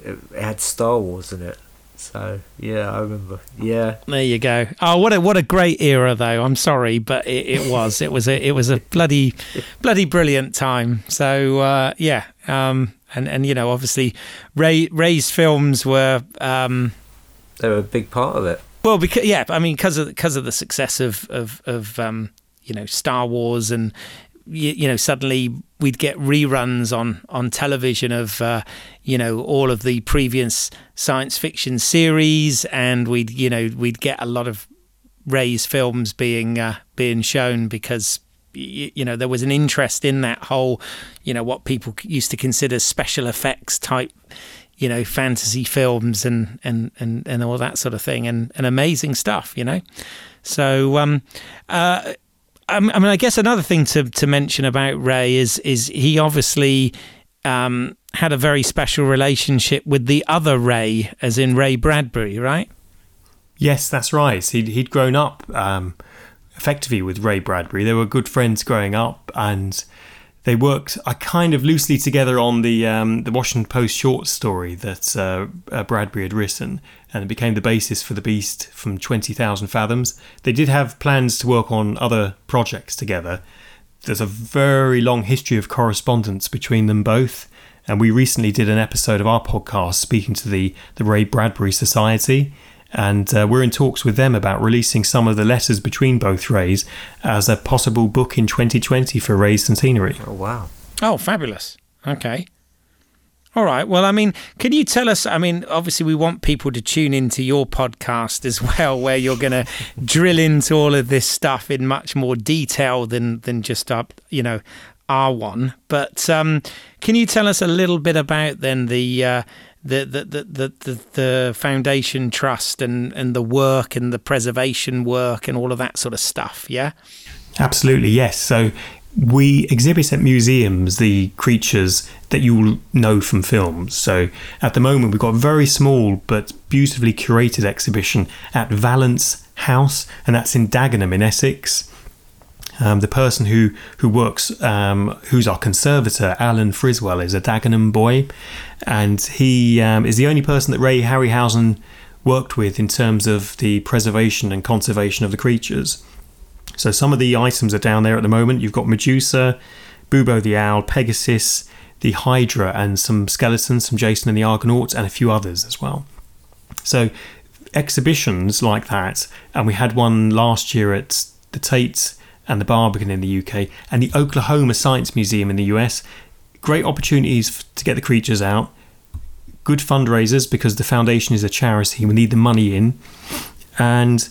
it had Star Wars in it. So yeah, I remember. Yeah, There you go. Oh, what a what a great era, though. I'm sorry, but it, it was it was a it was a bloody bloody brilliant time. So uh, yeah, um, and and you know, obviously, Ray Ray's films were. Um, they were a big part of it. Well, because yeah, I mean, because of because of the success of of of um, you know Star Wars, and you, you know suddenly we'd get reruns on on television of uh, you know all of the previous science fiction series, and we'd you know we'd get a lot of Ray's films being uh, being shown because you know there was an interest in that whole you know what people used to consider special effects type you know fantasy films and and and, and all that sort of thing and, and amazing stuff you know? So um uh I mean, I guess another thing to, to mention about Ray is is he obviously um, had a very special relationship with the other Ray, as in Ray Bradbury, right? Yes, that's right. He'd, he'd grown up um, effectively with Ray Bradbury. They were good friends growing up, and they worked uh, kind of loosely together on the um, the Washington Post short story that uh, uh, Bradbury had written, and it became the basis for the Beast from Twenty Thousand Fathoms. They did have plans to work on other projects together. There's a very long history of correspondence between them both, and we recently did an episode of our podcast speaking to the the Ray Bradbury Society and uh, we're in talks with them about releasing some of the letters between both Rays as a possible book in 2020 for Ray's centenary. Oh, wow. Oh, fabulous. Okay. All right. Well, I mean, can you tell us? I mean, obviously, we want people to tune into your podcast as well, where you're going to drill into all of this stuff in much more detail than than just up, you know, R one. But um, can you tell us a little bit about then the uh, the, the, the, the, the, the foundation trust and, and the work and the preservation work and all of that sort of stuff? Yeah. Absolutely, yes. So we exhibit at museums the creatures that you will know from films. So at the moment, we've got a very small but beautifully curated exhibition at Valence House, and that's in Dagenham in Essex. Um, the person who who works, um, who's our conservator, Alan Friswell, is a Dagenham boy, and he um, is the only person that Ray Harryhausen worked with in terms of the preservation and conservation of the creatures. So some of the items are down there at the moment. You've got Medusa, Bubo the Owl, Pegasus, the Hydra, and some skeletons, some Jason and the Argonauts, and a few others as well. So exhibitions like that, and we had one last year at the Tate and the Barbican in the UK, and the Oklahoma Science Museum in the US. Great opportunities to get the creatures out. Good fundraisers because the foundation is a charity. We need the money in, and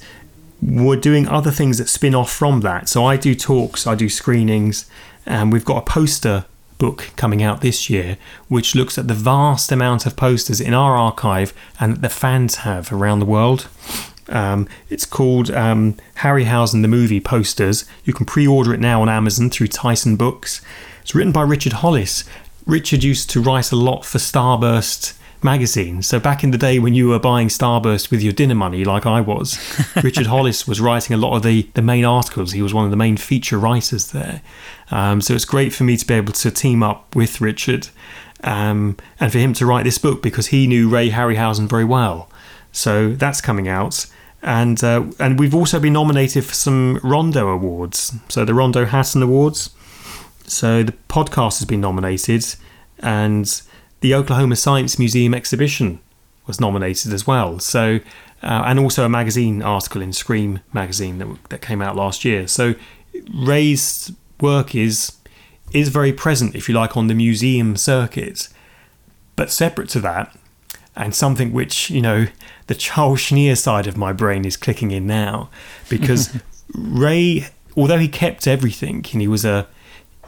we're doing other things that spin off from that. So I do talks, I do screenings, and we've got a poster book coming out this year, which looks at the vast amount of posters in our archive and that the fans have around the world. Um, it's called um, Harryhausen the Movie Posters. You can pre order it now on Amazon through Titan Books. It's written by Richard Holliss. Richard used to write a lot for Starburst magazine. So back in the day when you were buying Starburst with your dinner money, like I was, Richard Holliss was writing a lot of the, the main articles. He was one of the main feature writers there. Um, so it's great for me to be able to team up with Richard um, and for him to write this book because he knew Ray Harryhausen very well. So that's coming out. And uh, and we've also been nominated for some Rondo Awards. So the Rondo Hatton Awards. So the podcast has been nominated, and the Oklahoma Science Museum exhibition was nominated as well. So, uh, and also a magazine article in Scream magazine that, that came out last year. So, Ray's work is is very present, if you like, on the museum circuit. But separate to that, and something which you know the Charles Schneer side of my brain is clicking in now, because Ray, although he kept everything and he was a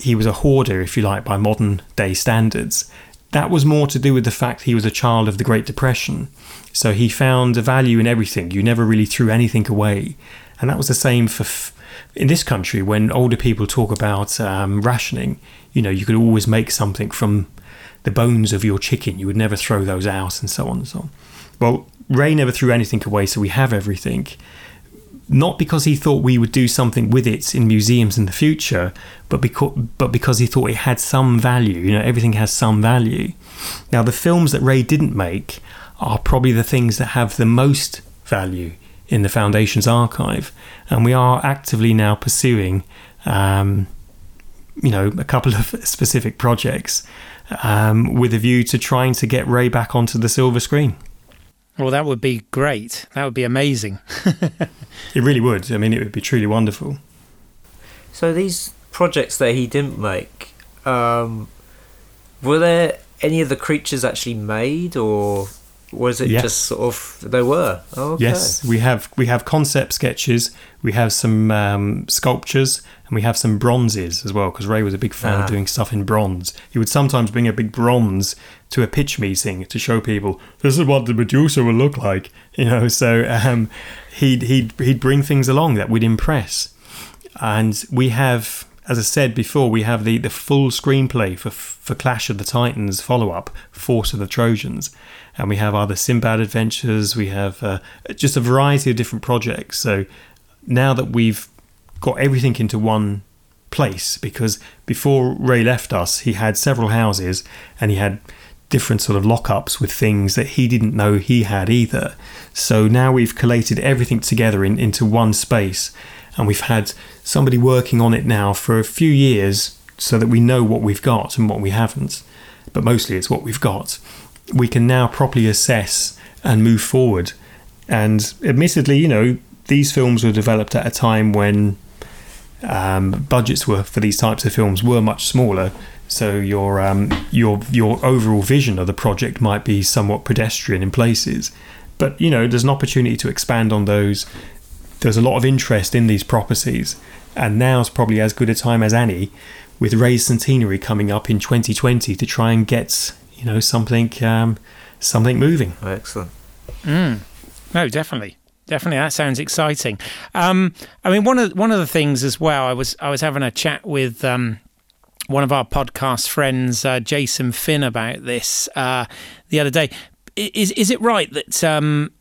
he was a hoarder, if you like, by modern day standards that was more to do with the fact he was a child of the Great Depression. So he found a value in everything. You never really threw anything away. And that was the same for f- in this country when older people talk about um, rationing. You know, you could always make something from the bones of your chicken. You would never throw those out and so on and so on. Well, Ray never threw anything away, so we have everything not because he thought we would do something with it in museums in the future, but because but because he thought it had some value. You know, everything has some value. Now, the films that Ray didn't make are probably the things that have the most value in the Foundation's archive, and we are actively now pursuing, um, you know, a couple of specific projects um, with a view to trying to get Ray back onto the silver screen. Well, that would be great. That would be amazing. it really would. I mean, it would be truly wonderful. So these projects that he didn't make, um, were there any of the creatures actually made, or was it yes. just sort of they were? Oh, okay. Yes, we have we have concept sketches, we have some um, sculptures, and we have some bronzes as well. Because Ray was a big fan ah. of doing stuff in bronze. He would sometimes bring a big bronze to a pitch meeting to show people this is what the Medusa will look like. You know, so um, he'd he'd he'd bring things along that would impress, and we have as I said before, we have the, the full screenplay for for Clash of the Titans follow up, Force of the Trojans, and we have other Sinbad adventures. We have uh, just a variety of different projects. So now that we've got everything into one place, because before Ray left us, he had several houses and he had different sort of lockups with things that he didn't know he had either. So now we've collated everything together in, into one space, and we've had somebody working on it now for a few years so that we know what we've got and what we haven't. But mostly it's what we've got. We can now properly assess and move forward. And admittedly, you know, these films were developed at a time when um, budgets were for these types of films were much smaller. So your um, your your overall vision of the project might be somewhat pedestrian in places, but you know there's an opportunity to expand on those. There's a lot of interest in these properties, and now's probably as good a time as any, with Ray's centenary coming up in 2020 to try and get you know something um, something moving. Oh, excellent. Mm. No, definitely. Definitely, that sounds exciting. Um, I mean, one of one of the things as well. I was I was having a chat with um, one of our podcast friends, uh, Jason Finn, about this uh, the other day. Is is it right that um,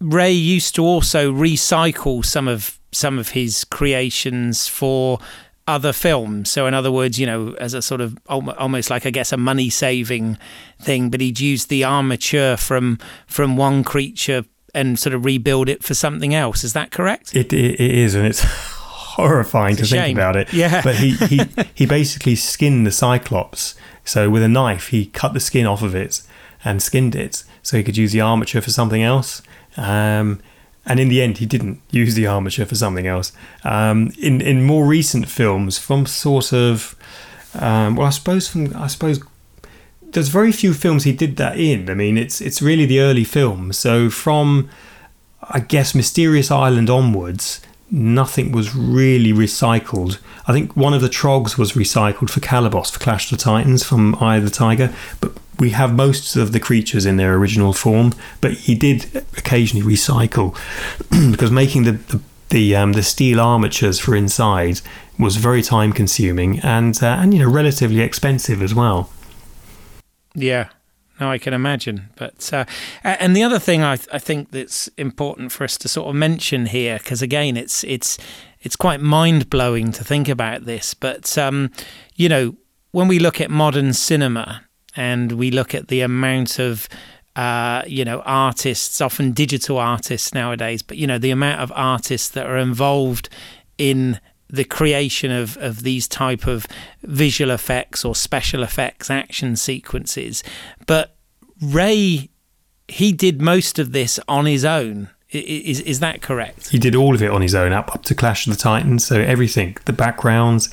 Ray used to also recycle some of some of his creations for other films? So, in other words, you know, as a sort of almost like I guess a money saving thing, but he'd use the armature from from one creature and sort of rebuild it for something else. Is that correct? It it, it is, and it's horrifying it's to think about it. Yeah. But he, he, he basically skinned the Cyclops. So with a knife, he cut the skin off of it and skinned it so he could use the armature for something else. Um, and in the end, he didn't use the armature for something else. Um, in in more recent films, from sort of, um, well, I suppose from I suppose there's very few films he did that in. I mean, it's it's really the early films. So from I guess Mysterious Island onwards, nothing was really recycled. I think one of the trogs was recycled for Calibos for Clash of the Titans from Eye of the Tiger, but we have most of the creatures in their original form. But he did occasionally recycle because making the the the, um, the steel armatures for inside was very time consuming and uh, and you know relatively expensive as well. Yeah, no, I can imagine. But uh, and the other thing I, I think that's important for us to sort of mention here, because again, it's it's it's quite mind blowing to think about this. But um, you know, when we look at modern cinema and we look at the amount of uh, you know artists, often digital artists nowadays, but you know the amount of artists that are involved in the creation of, of these type of visual effects or special effects action sequences. But Ray, he did most of this on his own. Is is that correct? He did all of it on his own, up up to Clash of the Titans. So everything, the backgrounds,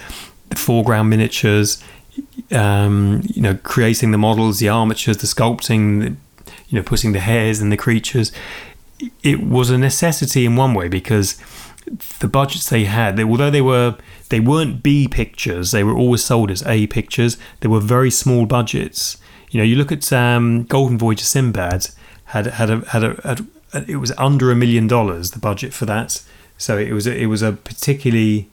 the foreground miniatures, um, you know, creating the models, the armatures, the sculpting, the, you know, putting the hairs and the creatures. It was a necessity in one way because the budgets they had, they, although they were they weren't B pictures, they were always sold as A pictures. They were very small budgets. You know, you look at um, Golden Voyage of Sinbad had had a, had a, had a, it was under a million dollars the budget for that. So it was a, it was a particularly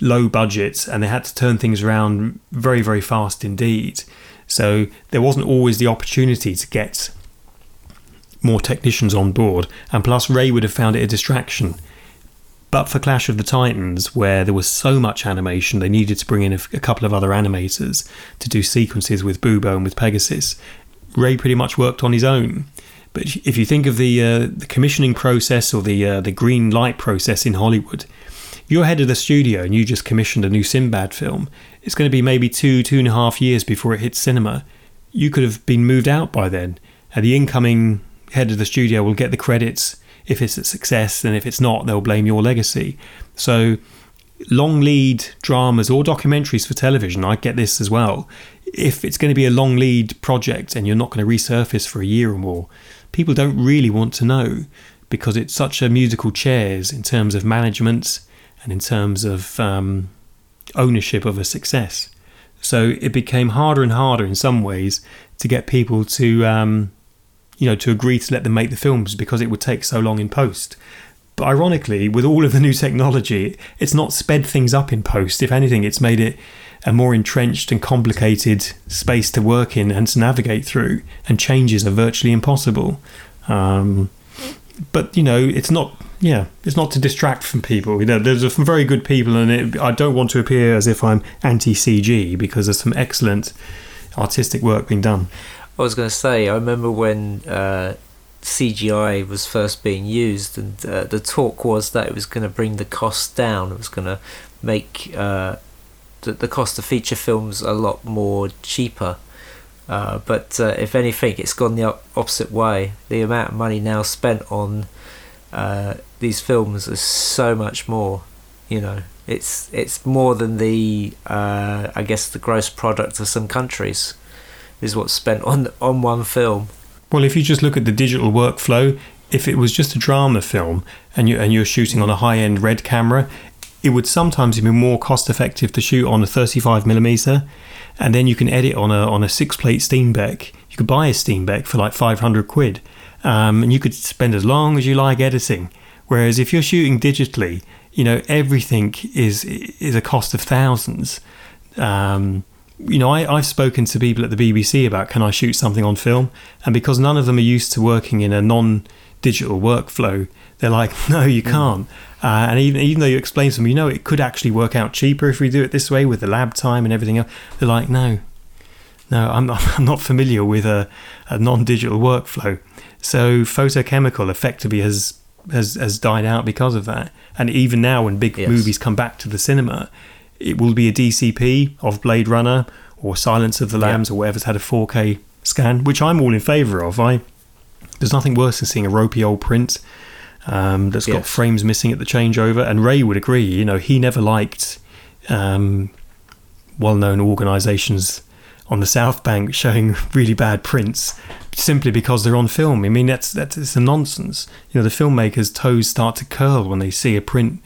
low budget, and they had to turn things around very very fast indeed. So there wasn't always the opportunity to get more technicians on board, and plus Ray would have found it a distraction but for Clash of the Titans, where there was so much animation, they needed to bring in a, a couple of other animators to do sequences with Bubo and with Pegasus. Ray pretty much worked on his own. But if you think of the uh, the commissioning process or the uh, the green light process in Hollywood, you're head of the studio and you just commissioned a new Sinbad film, it's going to be maybe two two and a half years before it hits cinema. You could have been moved out by then, and the incoming head of the studio will get the credits if it's a success, and if it's not, they'll blame your legacy. So, long lead dramas or documentaries for television, I get this as well. If it's going to be a long lead project and you're not going to resurface for a year or more, people don't really want to know because it's such a musical chairs in terms of management and in terms of um, ownership of a success. So it became harder and harder in some ways to get people to um, you know, to agree to let them make the films because it would take so long in post. But ironically, with all of the new technology, it's not sped things up in post. If anything, it's made it a more entrenched and complicated space to work in and to navigate through, and changes are virtually impossible. Um, but you know, it's not. Yeah, it's not to distract from people. You know, there's some very good people, and it, I don't want to appear as if I'm anti CG because there's some excellent artistic work being done. I was going to say, I remember when uh, CGI was first being used, and uh, the talk was that it was going to bring the cost down. It was going to make uh, the, the cost of feature films a lot more cheaper. Uh, but uh, if anything, it's gone the opposite way. The amount of money now spent on uh, these films are so much more. You know, it's it's more than the uh, I guess the gross product of some countries is what's spent on on one film. Well, if you just look at the digital workflow, if it was just a drama film and you and you're shooting on a high end red camera, it would sometimes be more cost effective to shoot on a 35 millimeter, and then you can edit on a on a six plate Steenbeck. You could buy a Steenbeck for like 500 quid, um, and you could spend as long as you like editing. Whereas if you're shooting digitally, you know everything is is a cost of thousands. Um, you know, I, I've spoken to people at the BBC about can I shoot something on film, and because none of them are used to working in a non-digital workflow, they're like, no, you mm. can't. Uh, and even even though you explain to them, you know, it could actually work out cheaper if we do it this way with the lab time and everything else. They're like, no, no, I'm not, I'm not familiar with a, a non-digital workflow. So photochemical effectively has has has died out because of that. And even now, when big yes. movies come back to the cinema, it will be a DCP of Blade Runner or Silence of the Lambs or whatever's had a 4K scan, which I'm all in favour of. I there's nothing worse than seeing a ropey old print um, that's yes. got frames missing at the changeover. And Ray would agree. You know, he never liked um, well-known organisations on the South Bank showing really bad prints simply because they're on film. I mean, that's that's it's a nonsense. You know, the filmmakers' toes start to curl when they see a print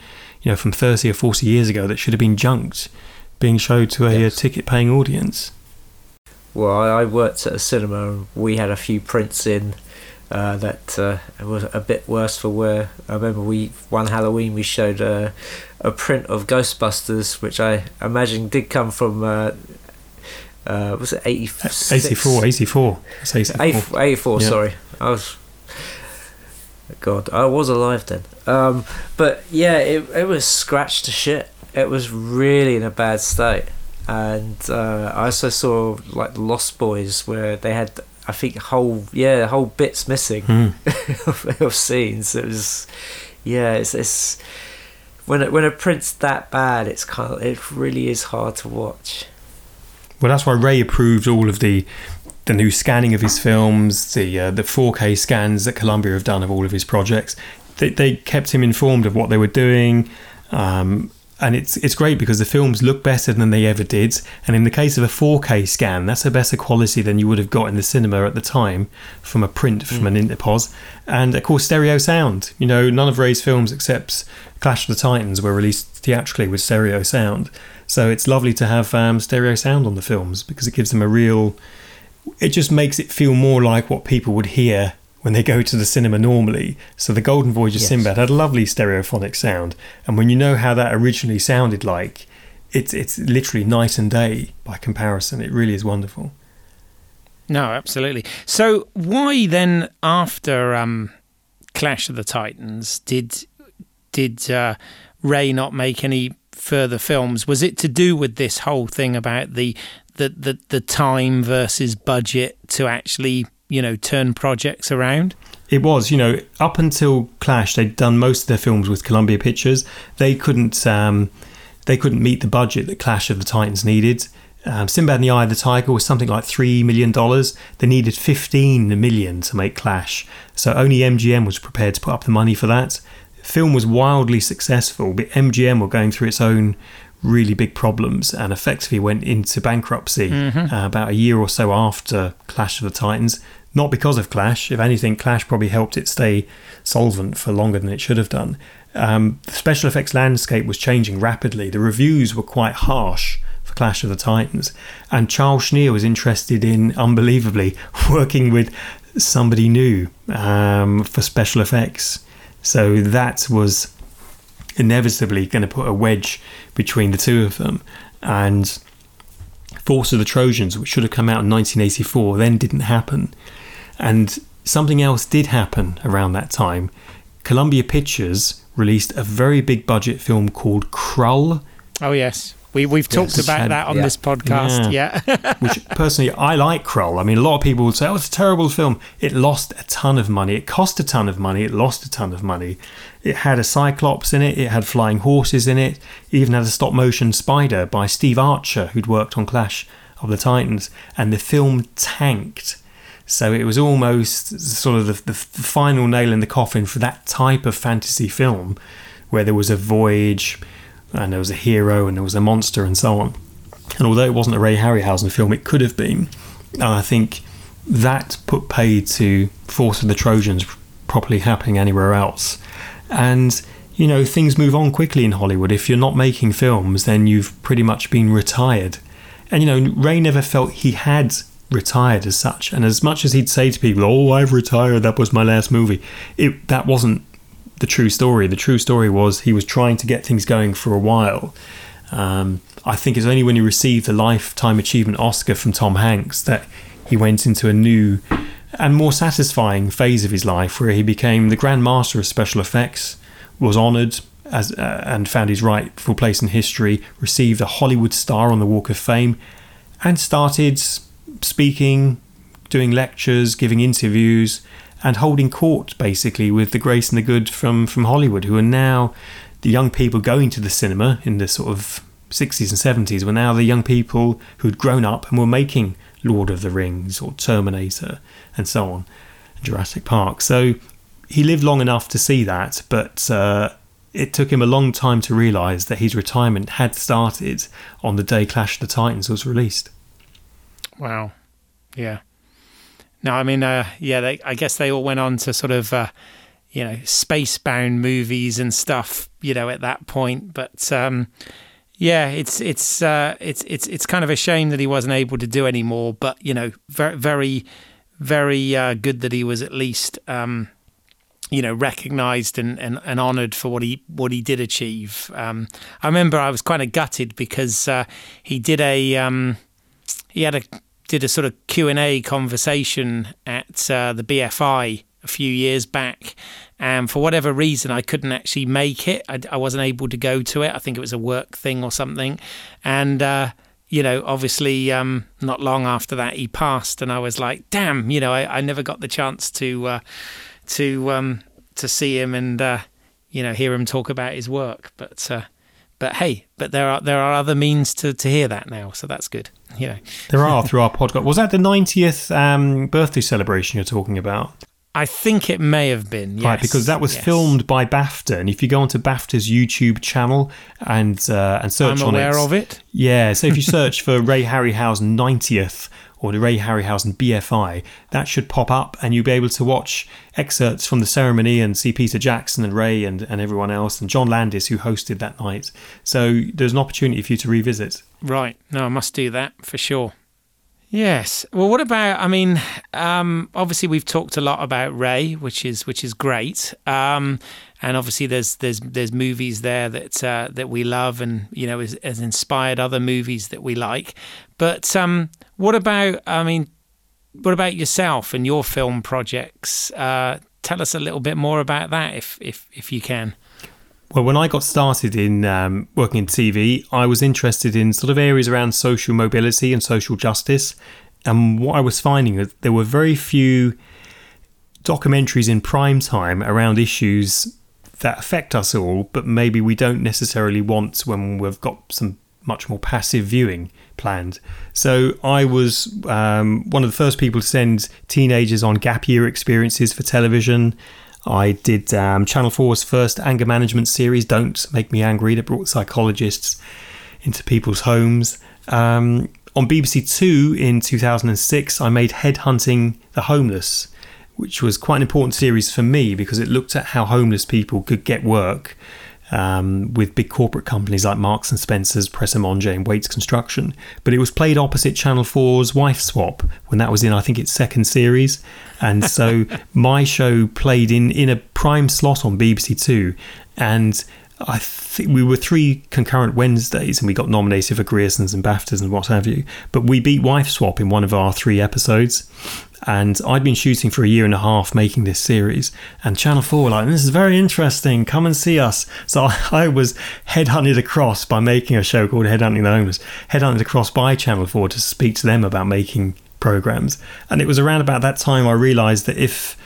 you know, from 30 or 40 years ago that should have been junked being showed to a, yes. a ticket paying audience. Well, I worked at a cinema and we had a few prints in uh, that uh, was a bit worse for wear. I remember we one Halloween we showed a, a print of Ghostbusters, which I imagine did come from. Uh, was it 86? 84, 84. 84, 84 yeah. sorry. I was God, I was alive then. Um, but yeah, it it was scratched to shit. It was really in a bad state. And uh, I also saw like the Lost Boys where they had I think whole yeah whole bits missing mm. of, of, scenes. It was yeah it's, it's when it, when a print's that bad, it's kind of it really is hard to watch. Well, that's why Ray approved all of the the new scanning of his films, the uh, the 4K scans that Columbia have done of all of his projects. They, they kept him informed of what they were doing, um, and it's it's great because the films look better than they ever did. And in the case of a 4K scan, that's a better quality than you would have got in the cinema at the time from a print from mm. an Interpos. And of course, stereo sound. You know, none of Ray's films except Clash of the Titans were released theatrically with stereo sound. So it's lovely to have um, stereo sound on the films because it gives them a real it just makes it feel more like what people would hear when they go to the cinema normally. So the Golden Voyage of yes. Sinbad had a lovely stereophonic sound, and when you know how that originally sounded like, it's it's literally night and day by comparison. It really is wonderful. No, absolutely. So why then, after um, Clash of the Titans, did did uh, Ray not make any further films? Was it to do with this whole thing about the the, the, the time versus budget to actually, you know, turn projects around? It was, you know, up until Clash, they'd done most of their films with Columbia Pictures. They couldn't, um, they couldn't meet the budget that Clash of the Titans needed. Um, Sinbad and the Eye of the Tiger was something like three million dollars. They needed fifteen million to make Clash, so only MGM was prepared to put up the money for that. The film was wildly successful, but MGM were going through its own really big problems and effectively went into bankruptcy mm-hmm. uh, about a year or so after Clash of the Titans. Not because of Clash, if anything, Clash probably helped it stay solvent for longer than it should have done. Um, the special effects landscape was changing rapidly. The reviews were quite harsh for Clash of the Titans, and Charles Schneer was interested in, unbelievably, working with somebody new um, for special effects. So that was inevitably going to put a wedge between the two of them. And Force of the Trojans, which should have come out in 1984, then didn't happen. And something else did happen around that time. Columbia Pictures released a very big budget film called Krull. Oh, yes. We, we've talked Yes. about And- that on yeah. this podcast. Yeah. which personally I like Krull. I mean, a lot of people would say, "Oh, it's a terrible film." It lost a ton of money. It cost a ton of money. It lost a ton of money. It had a cyclops in it. It had flying horses in it. It even had a stop motion spider by Steve Archer, who'd worked on Clash of the Titans, and the film tanked. So it was almost sort of the, the, final nail in the coffin for that type of fantasy film, where there was a voyage, and there was a hero, and there was a monster, and so on. And although it wasn't a Ray Harryhausen film, it could have been. And I think that put paid to Force of the Trojans properly happening anywhere else. And, you know, things move on quickly in Hollywood. If you're not making films, then you've pretty much been retired. And, you know, Ray never felt he had retired as such. And as much as he'd say to people, oh, I've retired, that was my last movie, it, that wasn't the true story. The true story was he was trying to get things going for a while. Um, I think it's only when he received the Lifetime Achievement Oscar from Tom Hanks that he went into a new and more satisfying phase of his life where he became the Grand Master of Special Effects, was honoured as uh, and found his rightful place in history, received a Hollywood star on the Walk of Fame, and started speaking, doing lectures, giving interviews, and holding court basically with the Grace and the Good from from Hollywood, who are now the young people going to the cinema in the sort of 60s and 70s were now the young people who'd grown up and were making Lord of the Rings or Terminator and so on, Jurassic Park. So he lived long enough to see that, but uh, it took him a long time to realise that his retirement had started on the day Clash of the Titans was released. Wow. Yeah. No, I mean, uh, yeah, they, I guess they all went on to sort of, uh, you know, space-bound movies and stuff, you know, at that point. But um, yeah, it's it's uh, it's it's it's kind of a shame that he wasn't able to do any more. But you know, very very very uh, good that he was at least. Um, you know, recognised and, and, and honoured for what he what he did achieve. Um, I remember I was kind of gutted because uh, he did a um, he had a did a sort of Q and A conversation at uh, the BFI a few years back, and for whatever reason I couldn't actually make it. I, I wasn't able to go to it. I think it was a work thing or something, and. Uh, you know, obviously, um, not long after that, he passed, and I was like, "Damn!" You know, I, I never got the chance to uh, to um, to see him and uh, you know hear him talk about his work. But uh, but hey, but there are there are other means to, to hear that now, so that's good. You know, There are through our podcast. Was that the 90th um, birthday celebration you're talking about? I think it may have been yes, right, because that was yes. filmed by BAFTA, and if you go onto BAFTA's YouTube channel and uh, and search I'm on aware it, of it. yeah. So if you search for Ray Harryhausen 90th or the Ray Harryhausen BFI, that should pop up, and you'll be able to watch excerpts from the ceremony and see Peter Jackson and Ray and, and everyone else, and John Landis who hosted that night. So there's an opportunity for you to revisit. Right. No, I must do that for sure. Yes. Well, what about? I mean, um, obviously we've talked a lot about Ray, which is which is great. Um, and obviously there's there's there's movies there that uh, that we love, and you know, has, has inspired other movies that we like. But um, what about? I mean, what about yourself and your film projects? Uh, tell us a little bit more about that, if if if you can. Well, when I got started in um, working in TV, I was interested in sort of areas around social mobility and social justice. And what I was finding is there were very few documentaries in prime time around issues that affect us all, but maybe we don't necessarily want when we've got some much more passive viewing planned. So I was um, one of the first people to send teenagers on gap year experiences for television. I did um, Channel 4's first anger management series, Don't Make Me Angry, that brought psychologists into people's homes. Um, on BBC Two in 2006, I made Headhunting the Homeless, which was quite an important series for me because it looked at how homeless people could get work um, with big corporate companies like Marks and Spencers, Pret and and Wates Construction. But it was played opposite Channel 4's Wife Swap when that was in, I think, its second series. And so my show played in, in a prime slot on BBC Two. And I think we were three concurrent Wednesdays and we got nominated for Griersons and BAFTAs and what have you. But we beat Wife Swap in one of our three episodes. And I'd been shooting for a year and a half making this series. And Channel 4 were like, this is very interesting. Come and see us. So I was headhunted across by making a show called Headhunting the Homeless, headhunted across by Channel 4 to speak to them about making programs. And it was around about that time I realised that if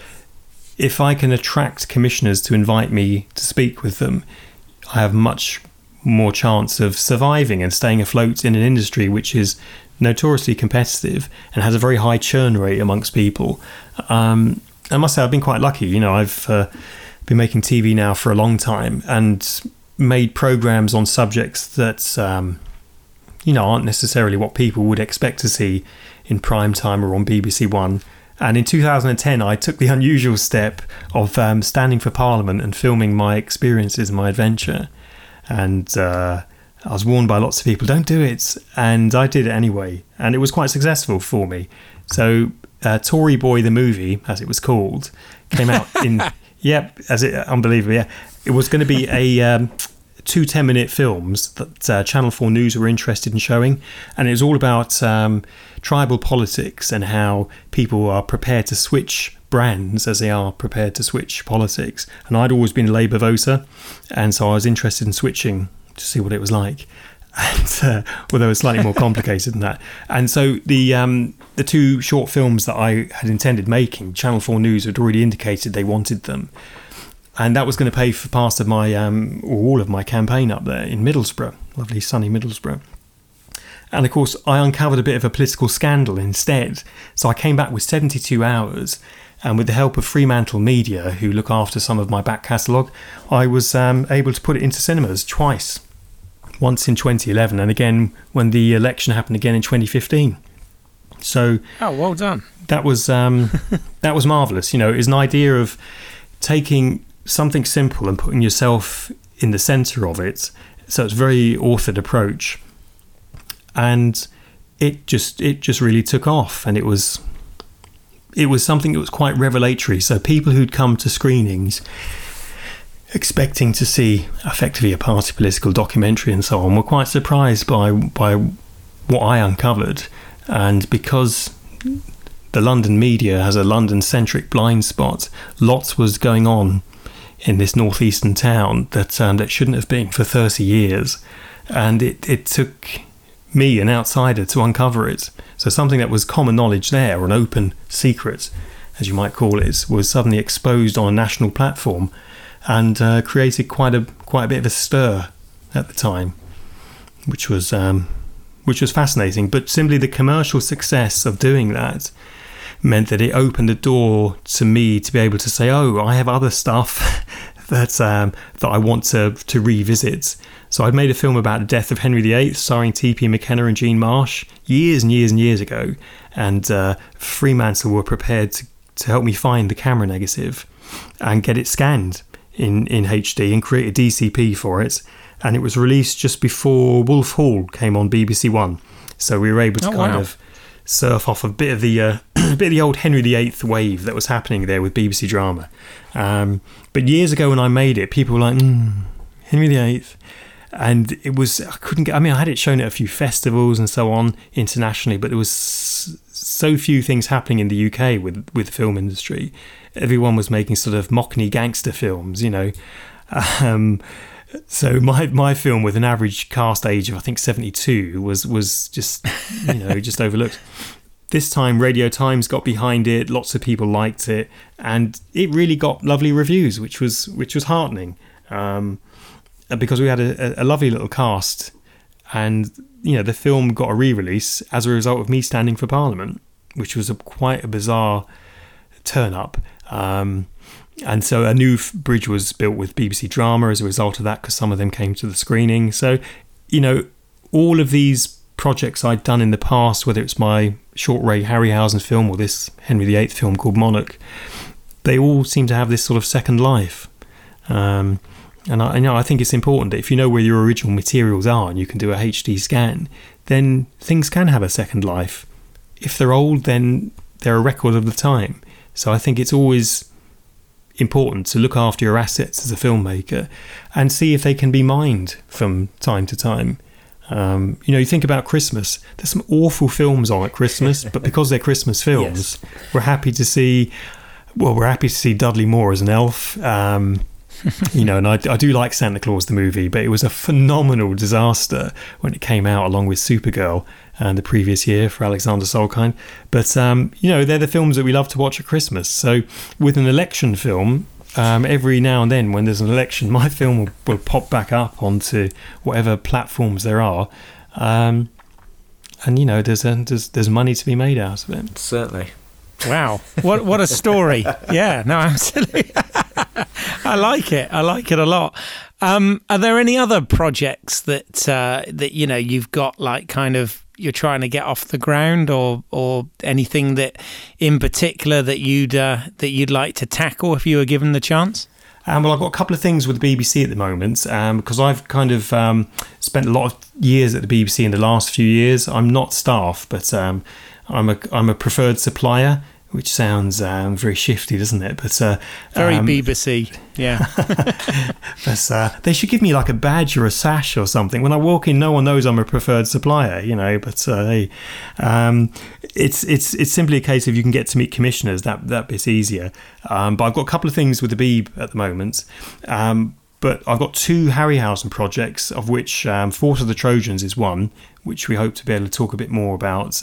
if I can attract commissioners to invite me to speak with them, I have much more chance of surviving and staying afloat in an industry which is notoriously competitive and has a very high churn rate amongst people. Um, I must say, I've been quite lucky. You know, I've uh, been making TV now for a long time and made programs on subjects that, um, you know, aren't necessarily what people would expect to see in prime time or on BBC One. And in 2010, I took the unusual step of um, standing for Parliament and filming my experiences and my adventure. And uh, I was warned by lots of people, don't do it. And I did it anyway. And it was quite successful for me. So, uh, Tory Boy, the movie, as it was called, came out in, yeah, as it, unbelievable, yeah. It was going to be a. Um, two 10 minute films that uh, Channel 4 News were interested in showing. And it was all about um, tribal politics and how people are prepared to switch brands as they are prepared to switch politics. And I'd always been a Labour voter, and so I was interested in switching to see what it was like. And uh, although it's slightly more complicated than that, and so the um, the two short films that I had intended making, Channel Four News had already indicated they wanted them, and that was going to pay for part of my um, all of my campaign up there in Middlesbrough, lovely sunny Middlesbrough. And of course, I uncovered a bit of a political scandal instead. So I came back with 72 hours, and with the help of Fremantle Media, who look after some of my back catalogue, I was um, able to put it into cinemas twice. Once in 2011, and again when the election happened again in 2015. So, oh, well done. That was um, that was marvelous. You know, it's an idea of taking something simple and putting yourself in the centre of it. So it's very authored approach and it just it just really took off, and it was it was something that was quite revelatory. So people who'd come to screenings expecting to see effectively a party political documentary and so on were quite surprised by by what I uncovered, and because the London media has a London centric blind spot, lots was going on in this northeastern town that um, that shouldn't have been for 30 years, and it it took me, an outsider, to uncover it. So something that was common knowledge there, or an open secret, as you might call it, was suddenly exposed on a national platform, and uh, created quite a quite a bit of a stir at the time, which was um, which was fascinating. But simply the commercial success of doing that meant that it opened the door to me to be able to say, "Oh, I have other stuff that um, that I want to to revisit." So I'd made a film about the death of Henry VIII, starring T.P. McKenna and Jean Marsh, years and years and years ago, and uh, Fremantle were prepared to, to help me find the camera negative and get it scanned in, in HD and create a DCP for it. And it was released just before Wolf Hall came on BBC One, so we were able to oh, kind wow. of surf off a bit of the uh, a bit of the old Henry VIII wave that was happening there with BBC drama. Um, but years ago when I made it, people were like, mm, Henry VIII and it was I couldn't get. I mean, I had it shown at a few festivals and so on internationally, but there was so few things happening in the UK with with the film industry. Everyone was making sort of mockney gangster films, you know. Um, so my my film with an average cast age of I think 72 was was just you know just overlooked. This time Radio Times got behind it, lots of people liked it and it really got lovely reviews which was which was heartening. Um, because we had a, a lovely little cast, and you know the film got a re-release as a result of me standing for Parliament, which was a, quite a bizarre turn up. Um, and so a new bridge was built with BBC Drama as a result of that, because some of them came to the screening. So, you know, all of these projects I'd done in the past, whether it's my short Ray Harryhausen film or this Henry VIII film called Monarch, they all seem to have this sort of second life. Um, And I, you know, I think it's important that if you know where your original materials are and you can do a HD scan, then things can have a second life. If they're old, then they're a record of the time. So I think it's always important to look after your assets as a filmmaker and see if they can be mined from time to time. Um, you know, you think about Christmas. There's some awful films on at Christmas, but because they're Christmas films, yes. we're happy to see. Well, we're happy to see Dudley Moore as an elf. Um, you know, and I, I do like Santa Claus the movie, but it was a phenomenal disaster when it came out along with Supergirl and the previous year for Alexander Salkind. But um, you know, they're the films that we love to watch at Christmas. So with an election film, um, every now and then when there's an election, my film will, will pop back up onto whatever platforms there are. Um, and you know, there's a, there's there's money to be made out of it. Certainly. Wow, what what a story! yeah, no, absolutely. I like it. I like it a lot. Um, are there any other projects that uh, that you know you've got like kind of you're trying to get off the ground, or or anything that in particular that you'd uh, that you'd like to tackle if you were given the chance? Um, well, I've got a couple of things with the BBC at the moment because um, I've kind of um, spent a lot of years at the BBC in the last few years. I'm not staff, but um, I'm a I'm a preferred supplier which sounds um, very shifty, doesn't it? But uh, very um, BBC, yeah. but uh, they should give me like a badge or a sash or something. When I walk in, no one knows I'm a preferred supplier, you know. But uh, hey, um, it's it's it's simply a case of you can get to meet commissioners. That that bit's easier. Um, but I've got a couple of things with the Beeb at the moment. Um, but I've got two Harryhausen projects, of which um, Force of the Trojans is one, which we hope to be able to talk a bit more about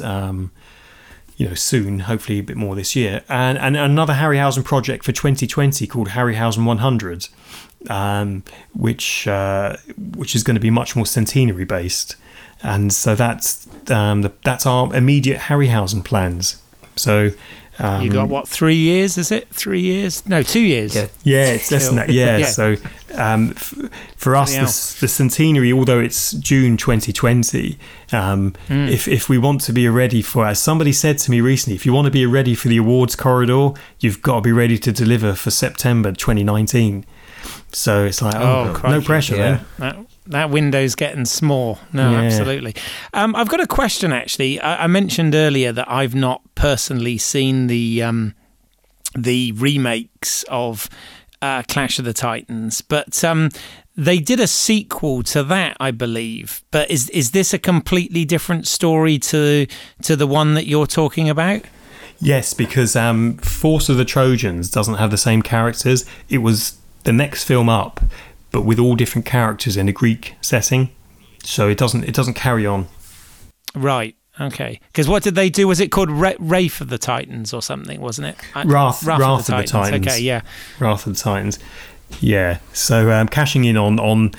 you know, soon, hopefully a bit more this year, and, and another Harryhausen project for 2020 called Harryhausen 100, um, which uh, which is going to be much more centenary based, and so that's um, the, that's our immediate Harryhausen plans. So um, you got what three years? Is it three years? No, two years. Yeah, yeah it's less than that. Yeah. yeah. So um, f- for us, the, the, centenary, although it's June 2020, um, mm. if if we want to be ready for, as somebody said to me recently, if you want to be ready for the awards corridor, you've got to be ready to deliver for September 2019. So it's like, oh, oh no pressure yeah. then that window's getting small. No, yeah. absolutely. Um, I've got a question actually. I, I, mentioned earlier that I've not personally seen the um, the remakes of uh, Clash of the Titans, but um, they did a sequel to that, I believe. But is is this a completely different story to to the one that you're talking about? Yes, because um, Force of the Trojans doesn't have the same characters. It was the next film up but with all different characters in a Greek setting. So it doesn't it doesn't carry on. Right. Okay. Because what did they do? Was it called Wrath of the Titans or something? Wasn't it? Wrath. Wrath, Wrath of, the, of the Titans. Okay. Yeah. Wrath of the Titans. Yeah. So um, cashing in on on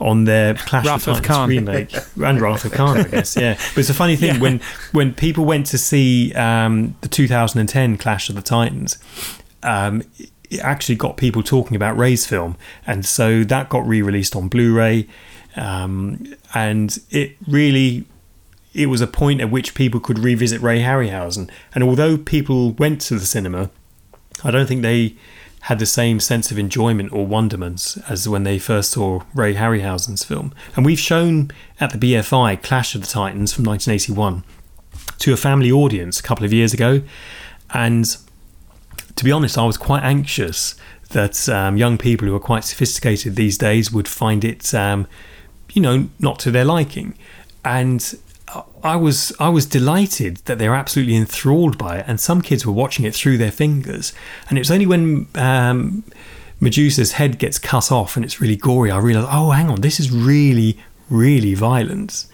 on their Clash Wrath of, of Titans remake and Wrath of Khan, I guess. Yeah, but it's a funny thing yeah. when when people went to see um, the 2010 Clash of the Titans. Um, it actually got people talking about Ray's film, and so that got re-released on Blu-ray, um, and it really it was a point at which people could revisit Ray Harryhausen. And although people went to the cinema, I don't think they had the same sense of enjoyment or wonderment as when they first saw Ray Harryhausen's film. And we've shown at the BFI Clash of the Titans from 1981 to a family audience a couple of years ago, and to be honest, I was quite anxious that um, young people who are quite sophisticated these days would find it, um, you know, not to their liking. And I was I was delighted that they were absolutely enthralled by it, and some kids were watching it through their fingers. And it was only when um, Medusa's head gets cut off and it's really gory, I realised, oh, hang on, this is really really violent.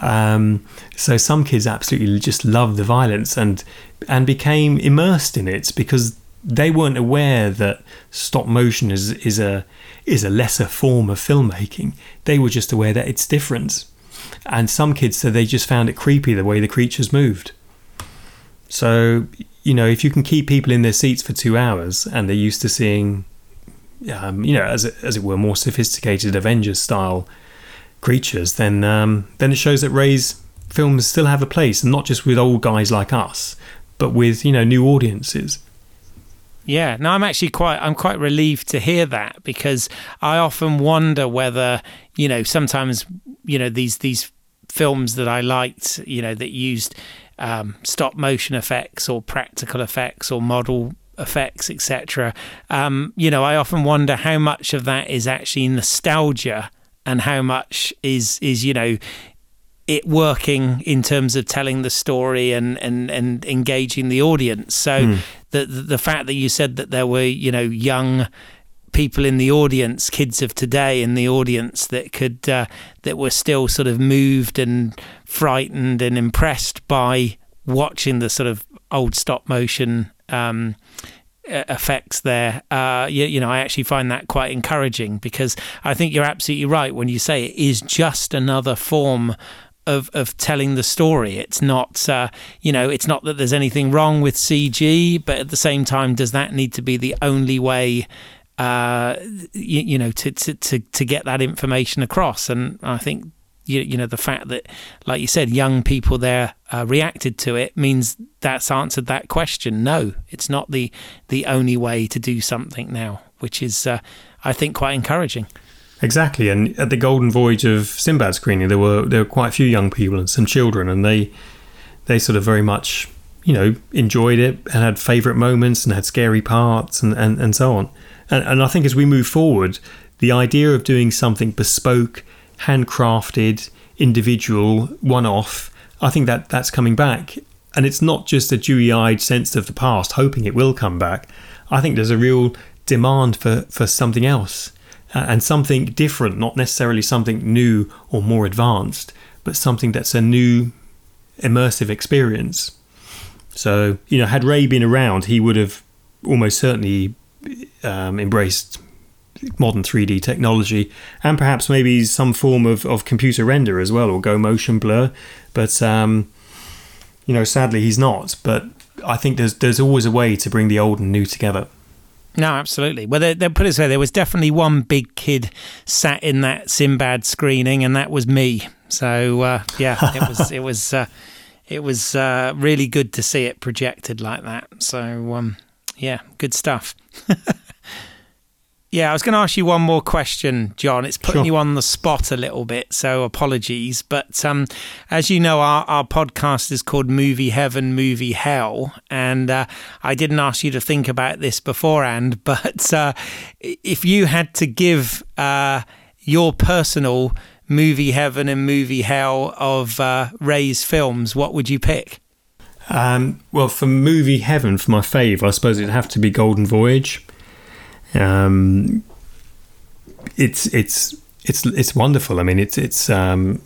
Um, so some kids absolutely just loved the violence and and became immersed in it because they weren't aware that stop motion is is a is a lesser form of filmmaking. They were just aware that it's different. And some kids said they just found it creepy the way the creatures moved. So, you know, if you can keep people in their seats for two hours and they're used to seeing, um, you know, as it, as it were, more sophisticated Avengers style creatures, then um, then it shows that Ray's films still have a place, and not just with old guys like us, but with you know new audiences. Yeah, no, I'm actually quite I'm quite relieved to hear that because I often wonder whether you know sometimes you know these these films that I liked you know that used um, stop motion effects or practical effects or model effects etc. Um, you know I often wonder how much of that is actually nostalgia and how much is is you know it working in terms of telling the story and and and engaging the audience. So mm. the, the fact that you said that there were you know young people in the audience, kids of today in the audience that could uh, that were still sort of moved and frightened and impressed by watching the sort of old stop motion um, effects there. Uh, you, you, know, I actually find that quite encouraging because I think you're absolutely right when you say it is just another form of of telling the story. It's not, uh, you know, it's not that there's anything wrong with CG, but at the same time, does that need to be the only way? Uh, you, you, know, to, to to to get that information across, and I think you, you know the fact that, like you said, young people there uh, reacted to it means that's answered that question. No, it's not the the only way to do something now, which is, uh, I think, quite encouraging. Exactly, and at the Golden Voyage of Sinbad screening, there were there were quite a few young people and some children, and they they sort of very much you know enjoyed it and had favourite moments and had scary parts and and, and so on. And, and I think as we move forward, the idea of doing something bespoke, handcrafted, individual, one off, I think that that's coming back. And it's not just a dewy eyed sense of the past, hoping it will come back. I think there's a real demand for, for something else uh, and something different, not necessarily something new or more advanced, but something that's a new immersive experience. So, you know, had Ray been around, he would have almost certainly um, embraced modern 3D technology and perhaps maybe some form of, of computer render as well or go motion blur. But, um, you know, sadly he's not. But I think there's, there's always a way to bring the old and new together. No, absolutely. Well, they, they put it way: there was definitely one big kid sat in that Sinbad screening, and that was me. So uh, yeah, it was it was uh, it was uh, really good to see it projected like that. So um, yeah, good stuff. Yeah, I was going to ask you one more question, John. It's putting sure. you on the spot a little bit, so apologies. But um, as you know, our, our podcast is called Movie Heaven, Movie Hell. And uh, I didn't ask you to think about this beforehand, but uh, if you had to give uh, your personal movie heaven and movie hell of uh, Ray's films, what would you pick? Um, well, for movie heaven, for my fave, I suppose it'd have to be Golden Voyage. Um, it's it's it's it's wonderful. I mean, it's it's um,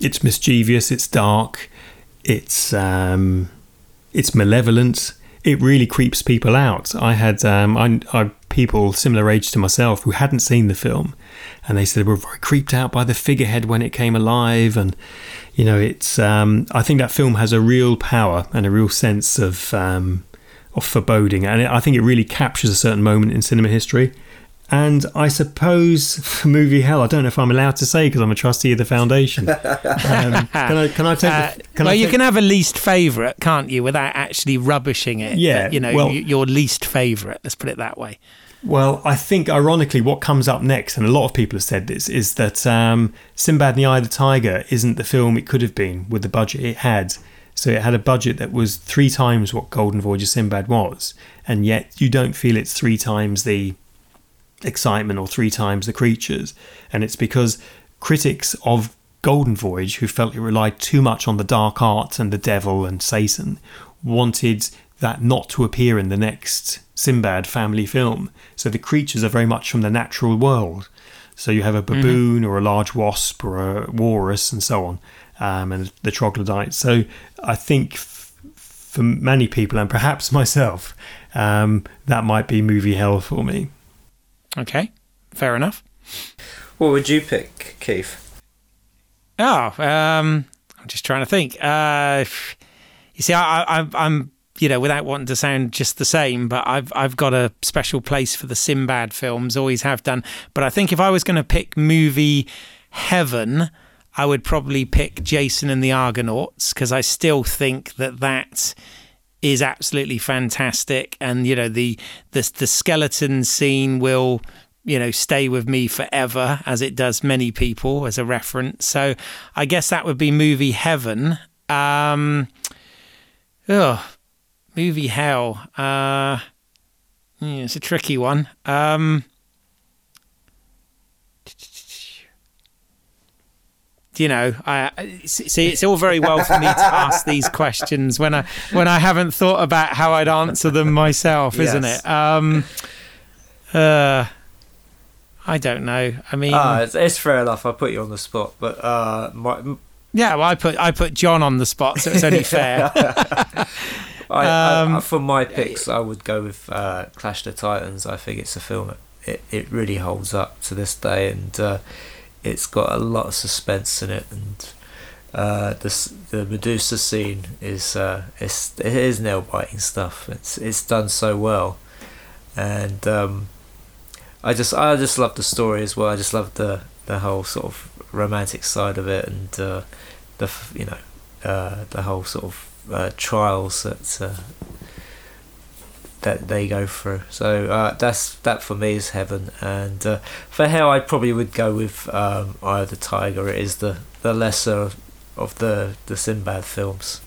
it's mischievous. It's dark. It's um, it's malevolent. It really creeps people out. I had um, I, I people similar age to myself who hadn't seen the film, and they said they were very creeped out by the figurehead when it came alive, and you know, it's. Um, I think that film has a real power and a real sense of um, of foreboding, and I think it really captures a certain moment in cinema history. And I suppose for movie hell, I don't know if I'm allowed to say because I'm a trustee of the foundation. Um, can I? Can I take? Uh, the, can well, I take, you can have a least favourite, can't you, without actually rubbishing it? Yeah, but, you know, well, your least favourite. Let's put it that way. Well, I think ironically, what comes up next, and a lot of people have said this, is that um, Sinbad and the Eye of the Tiger isn't the film it could have been with the budget it had. So it had a budget that was three times what Golden Voyage of Sinbad was, and yet you don't feel it's three times the excitement or three times the creatures. And it's because critics of Golden Voyage, who felt it relied too much on the dark art and the devil and Satan, wanted that not to appear in the next Sinbad family film. So the creatures are very much from the natural world. So you have a mm-hmm. baboon mm-hmm. or a large wasp or a walrus and so on um, and the troglodytes. So I think f- for many people, and perhaps myself, um, that might be movie hell for me. Okay, fair enough. What would you pick, Keith? Oh, um, I'm just trying to think. Uh, you see, I, I, I'm you know, without wanting to sound just the same, but I've I've got a special place for the Sinbad films, always have done. But I think if I was going to pick movie heaven, I would probably pick Jason and the Argonauts because I still think that that is absolutely fantastic, and you know the the the skeleton scene will you know stay with me forever as it does many people as a reference. So i guess that would be movie heaven. Um movie hell uh yeah, it's a tricky one. Um you know, I see. It's all very well for me to ask these questions when I when I haven't thought about how I'd answer them myself, yes. isn't it? Um, uh, I don't know. I mean, uh, it's, it's, fair enough. I put you on the spot, but uh, my, yeah, well, I put I put John on the spot, so it's only fair. I, um, I, for my picks, I would go with uh, Clash the Titans. I think it's a film. It it really holds up to this day, and uh, it's got a lot of suspense in it, and uh, the the Medusa scene is uh, it's, it is nail biting stuff. It's it's done so well, and um, I just I just love the story as well. I just love the the whole sort of romantic side of it, and uh, the you know uh, the whole sort of uh, trials that uh, that they go through. So uh, that's that for me is heaven, and uh, for hell I probably would go with um, Eye of the Tiger. It is the the lesser of the the Sinbad films.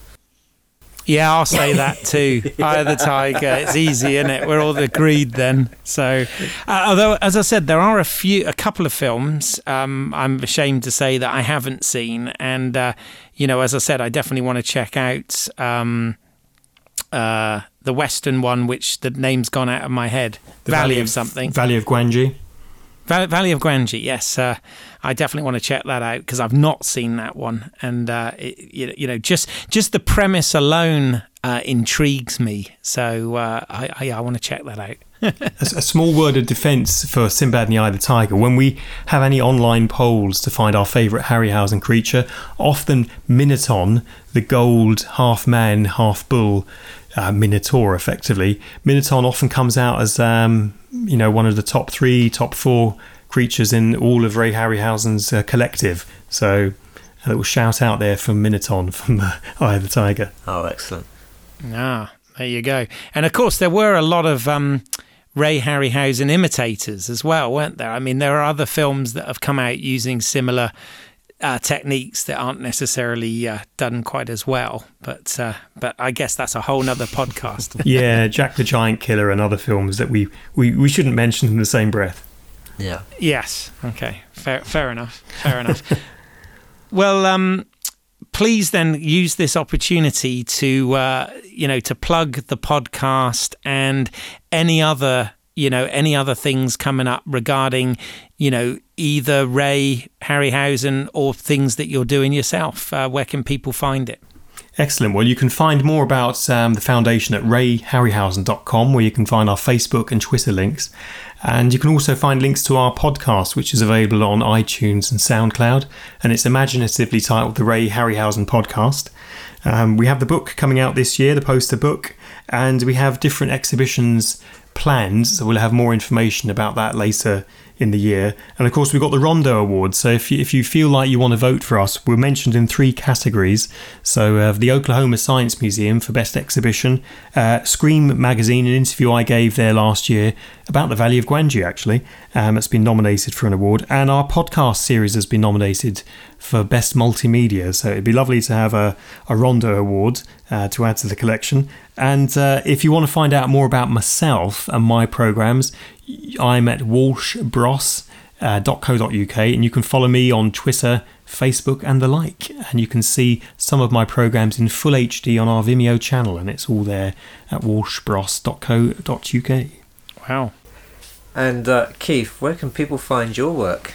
Yeah, I'll say that too. Eye of the Tiger. It's easy, isn't it? We're all agreed then. So, uh, although, as I said, there are a few, a couple of films um, I'm ashamed to say that I haven't seen. And, uh, you know, as I said, I definitely want to check out um, uh, the Western one, which the name's gone out of my head. The Valley, Valley of, of something. Valley of Gwangi. Valley of Gwangi, yes. Uh, I definitely want to check that out because I've not seen that one, and uh, it, you know, just just the premise alone uh, intrigues me. So uh, I, I, I want to check that out. a, a, small word of defence for Sinbad and the Eye of the Tiger. When we have any online polls to find our favourite Harryhausen creature, often Minoton, the gold half man, half bull uh, Minotaur, effectively, Minotaur often comes out as um, you know one of the top three, top four creatures in all of Ray Harryhausen's uh, collective. So a little shout out there from Minoton from uh, Eye of the Tiger. Oh, excellent. Ah, there you go. And of course, there were a lot of um, Ray Harryhausen imitators as well, weren't there? I mean, there are other films that have come out using similar uh, techniques that aren't necessarily uh, done quite as well. But uh, but I guess that's a whole nother podcast. yeah, Jack the Giant Killer and other films that we, we, we shouldn't mention in the same breath. Yeah. Yes. Okay. Fair. Fair enough. Fair enough. well, um, please then use this opportunity to uh, you know to plug the podcast and any other you know any other things coming up regarding you know either Ray Harryhausen or things that you're doing yourself. Uh, where can people find it? Excellent. Well, you can find more about um, the foundation at rayharryhausen.com, where you can find our Facebook and Twitter links. And you can also find links to our podcast, which is available on iTunes and SoundCloud. And it's imaginatively titled The Ray Harryhausen Podcast. Um, we have the book coming out this year, the poster book, and we have different exhibitions planned. So we'll have more information about that later in the year. And of course, we've got the Rondo Awards. So if you, if you feel like you want to vote for us, we're mentioned in three categories. So uh, the Oklahoma Science Museum for Best Exhibition, uh, Scream Magazine, an interview I gave there last year about the Valley of Gwangi, actually, um, it's been nominated for an award. And our podcast series has been nominated for Best Multimedia. So it'd be lovely to have a, a Rondo Award uh, to add to the collection. And uh, if you want to find out more about myself and my programs, I'm at walshbros.co.uk and you can follow me on Twitter, Facebook, and the like. And you can see some of my programs in full HD on our Vimeo channel, and it's all there at walshbros.co.uk. Wow. And uh, Keith, where can people find your work?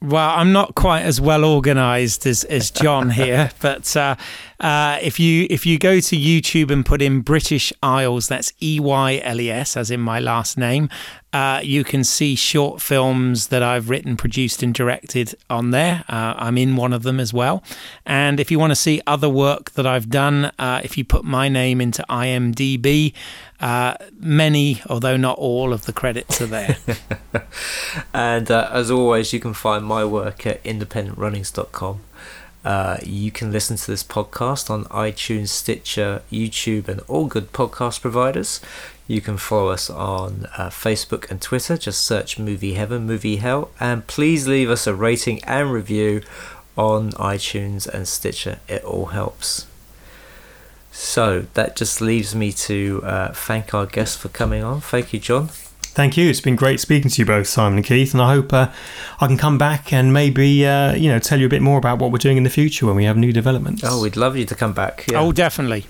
Well, I'm not quite as well organised as, as John here, but uh, uh, if you if you go to YouTube and put in British Eyles, that's E Y L E S, as in my last name, uh, you can see short films that I've written, produced, and directed on there. Uh, I'm in one of them as well. And if you want to see other work that I've done, uh, if you put my name into IMDb, uh, many, although not all, of the credits are there. and uh, as always, you can find my work at independentrunnings.com. Uh, you can listen to this podcast on iTunes, Stitcher, YouTube, and all good podcast providers. You can follow us on uh, Facebook and Twitter. Just search Movie Heaven, Movie Hell, and please leave us a rating and review on iTunes and Stitcher. It all helps. So that just leaves me to uh, thank our guests for coming on. Thank you, John. Thank you. It's been great speaking to you both, Simon and Keith, and I hope uh, I can come back and maybe uh, you know tell you a bit more about what we're doing in the future when we have new developments. Oh, we'd love you to come back. Yeah. Oh, definitely.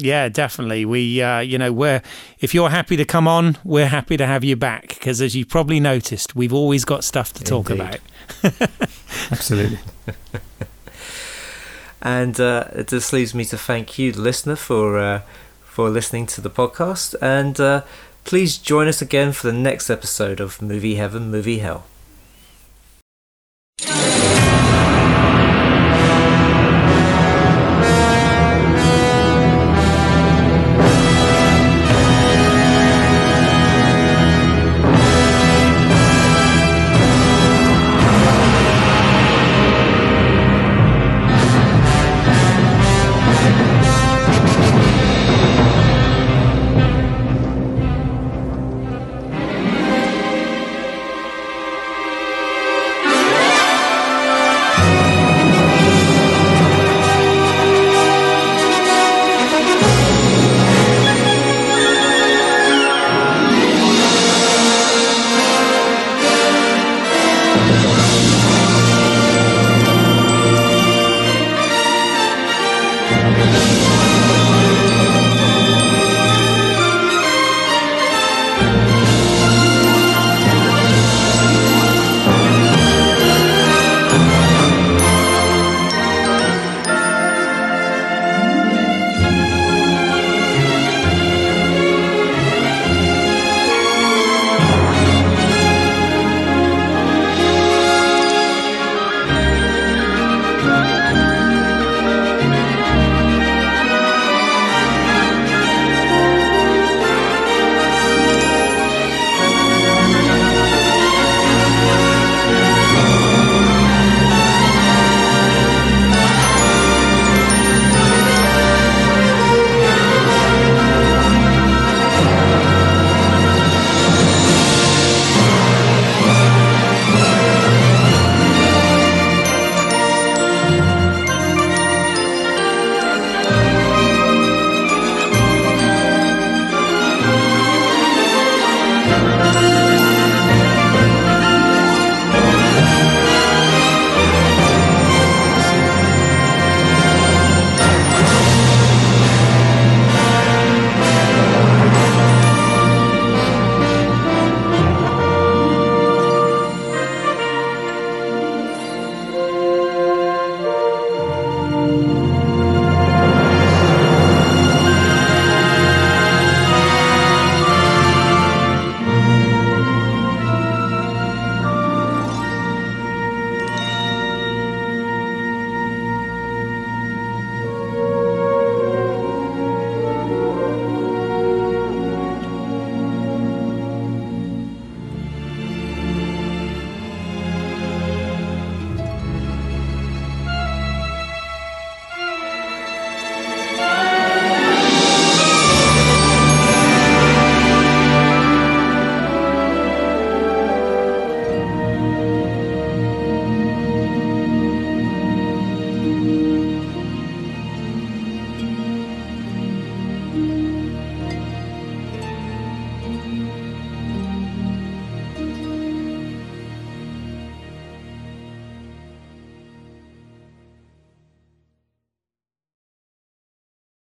Yeah, definitely. We, uh, you know, we're if you're happy to come on, we're happy to have you back because, as you've probably noticed, we've always got stuff to talk Indeed. about. Absolutely. And uh, it just leaves me to thank you, the listener, for uh, for listening to the podcast. And uh, please join us again for the next episode of Movie Heaven, Movie Hell.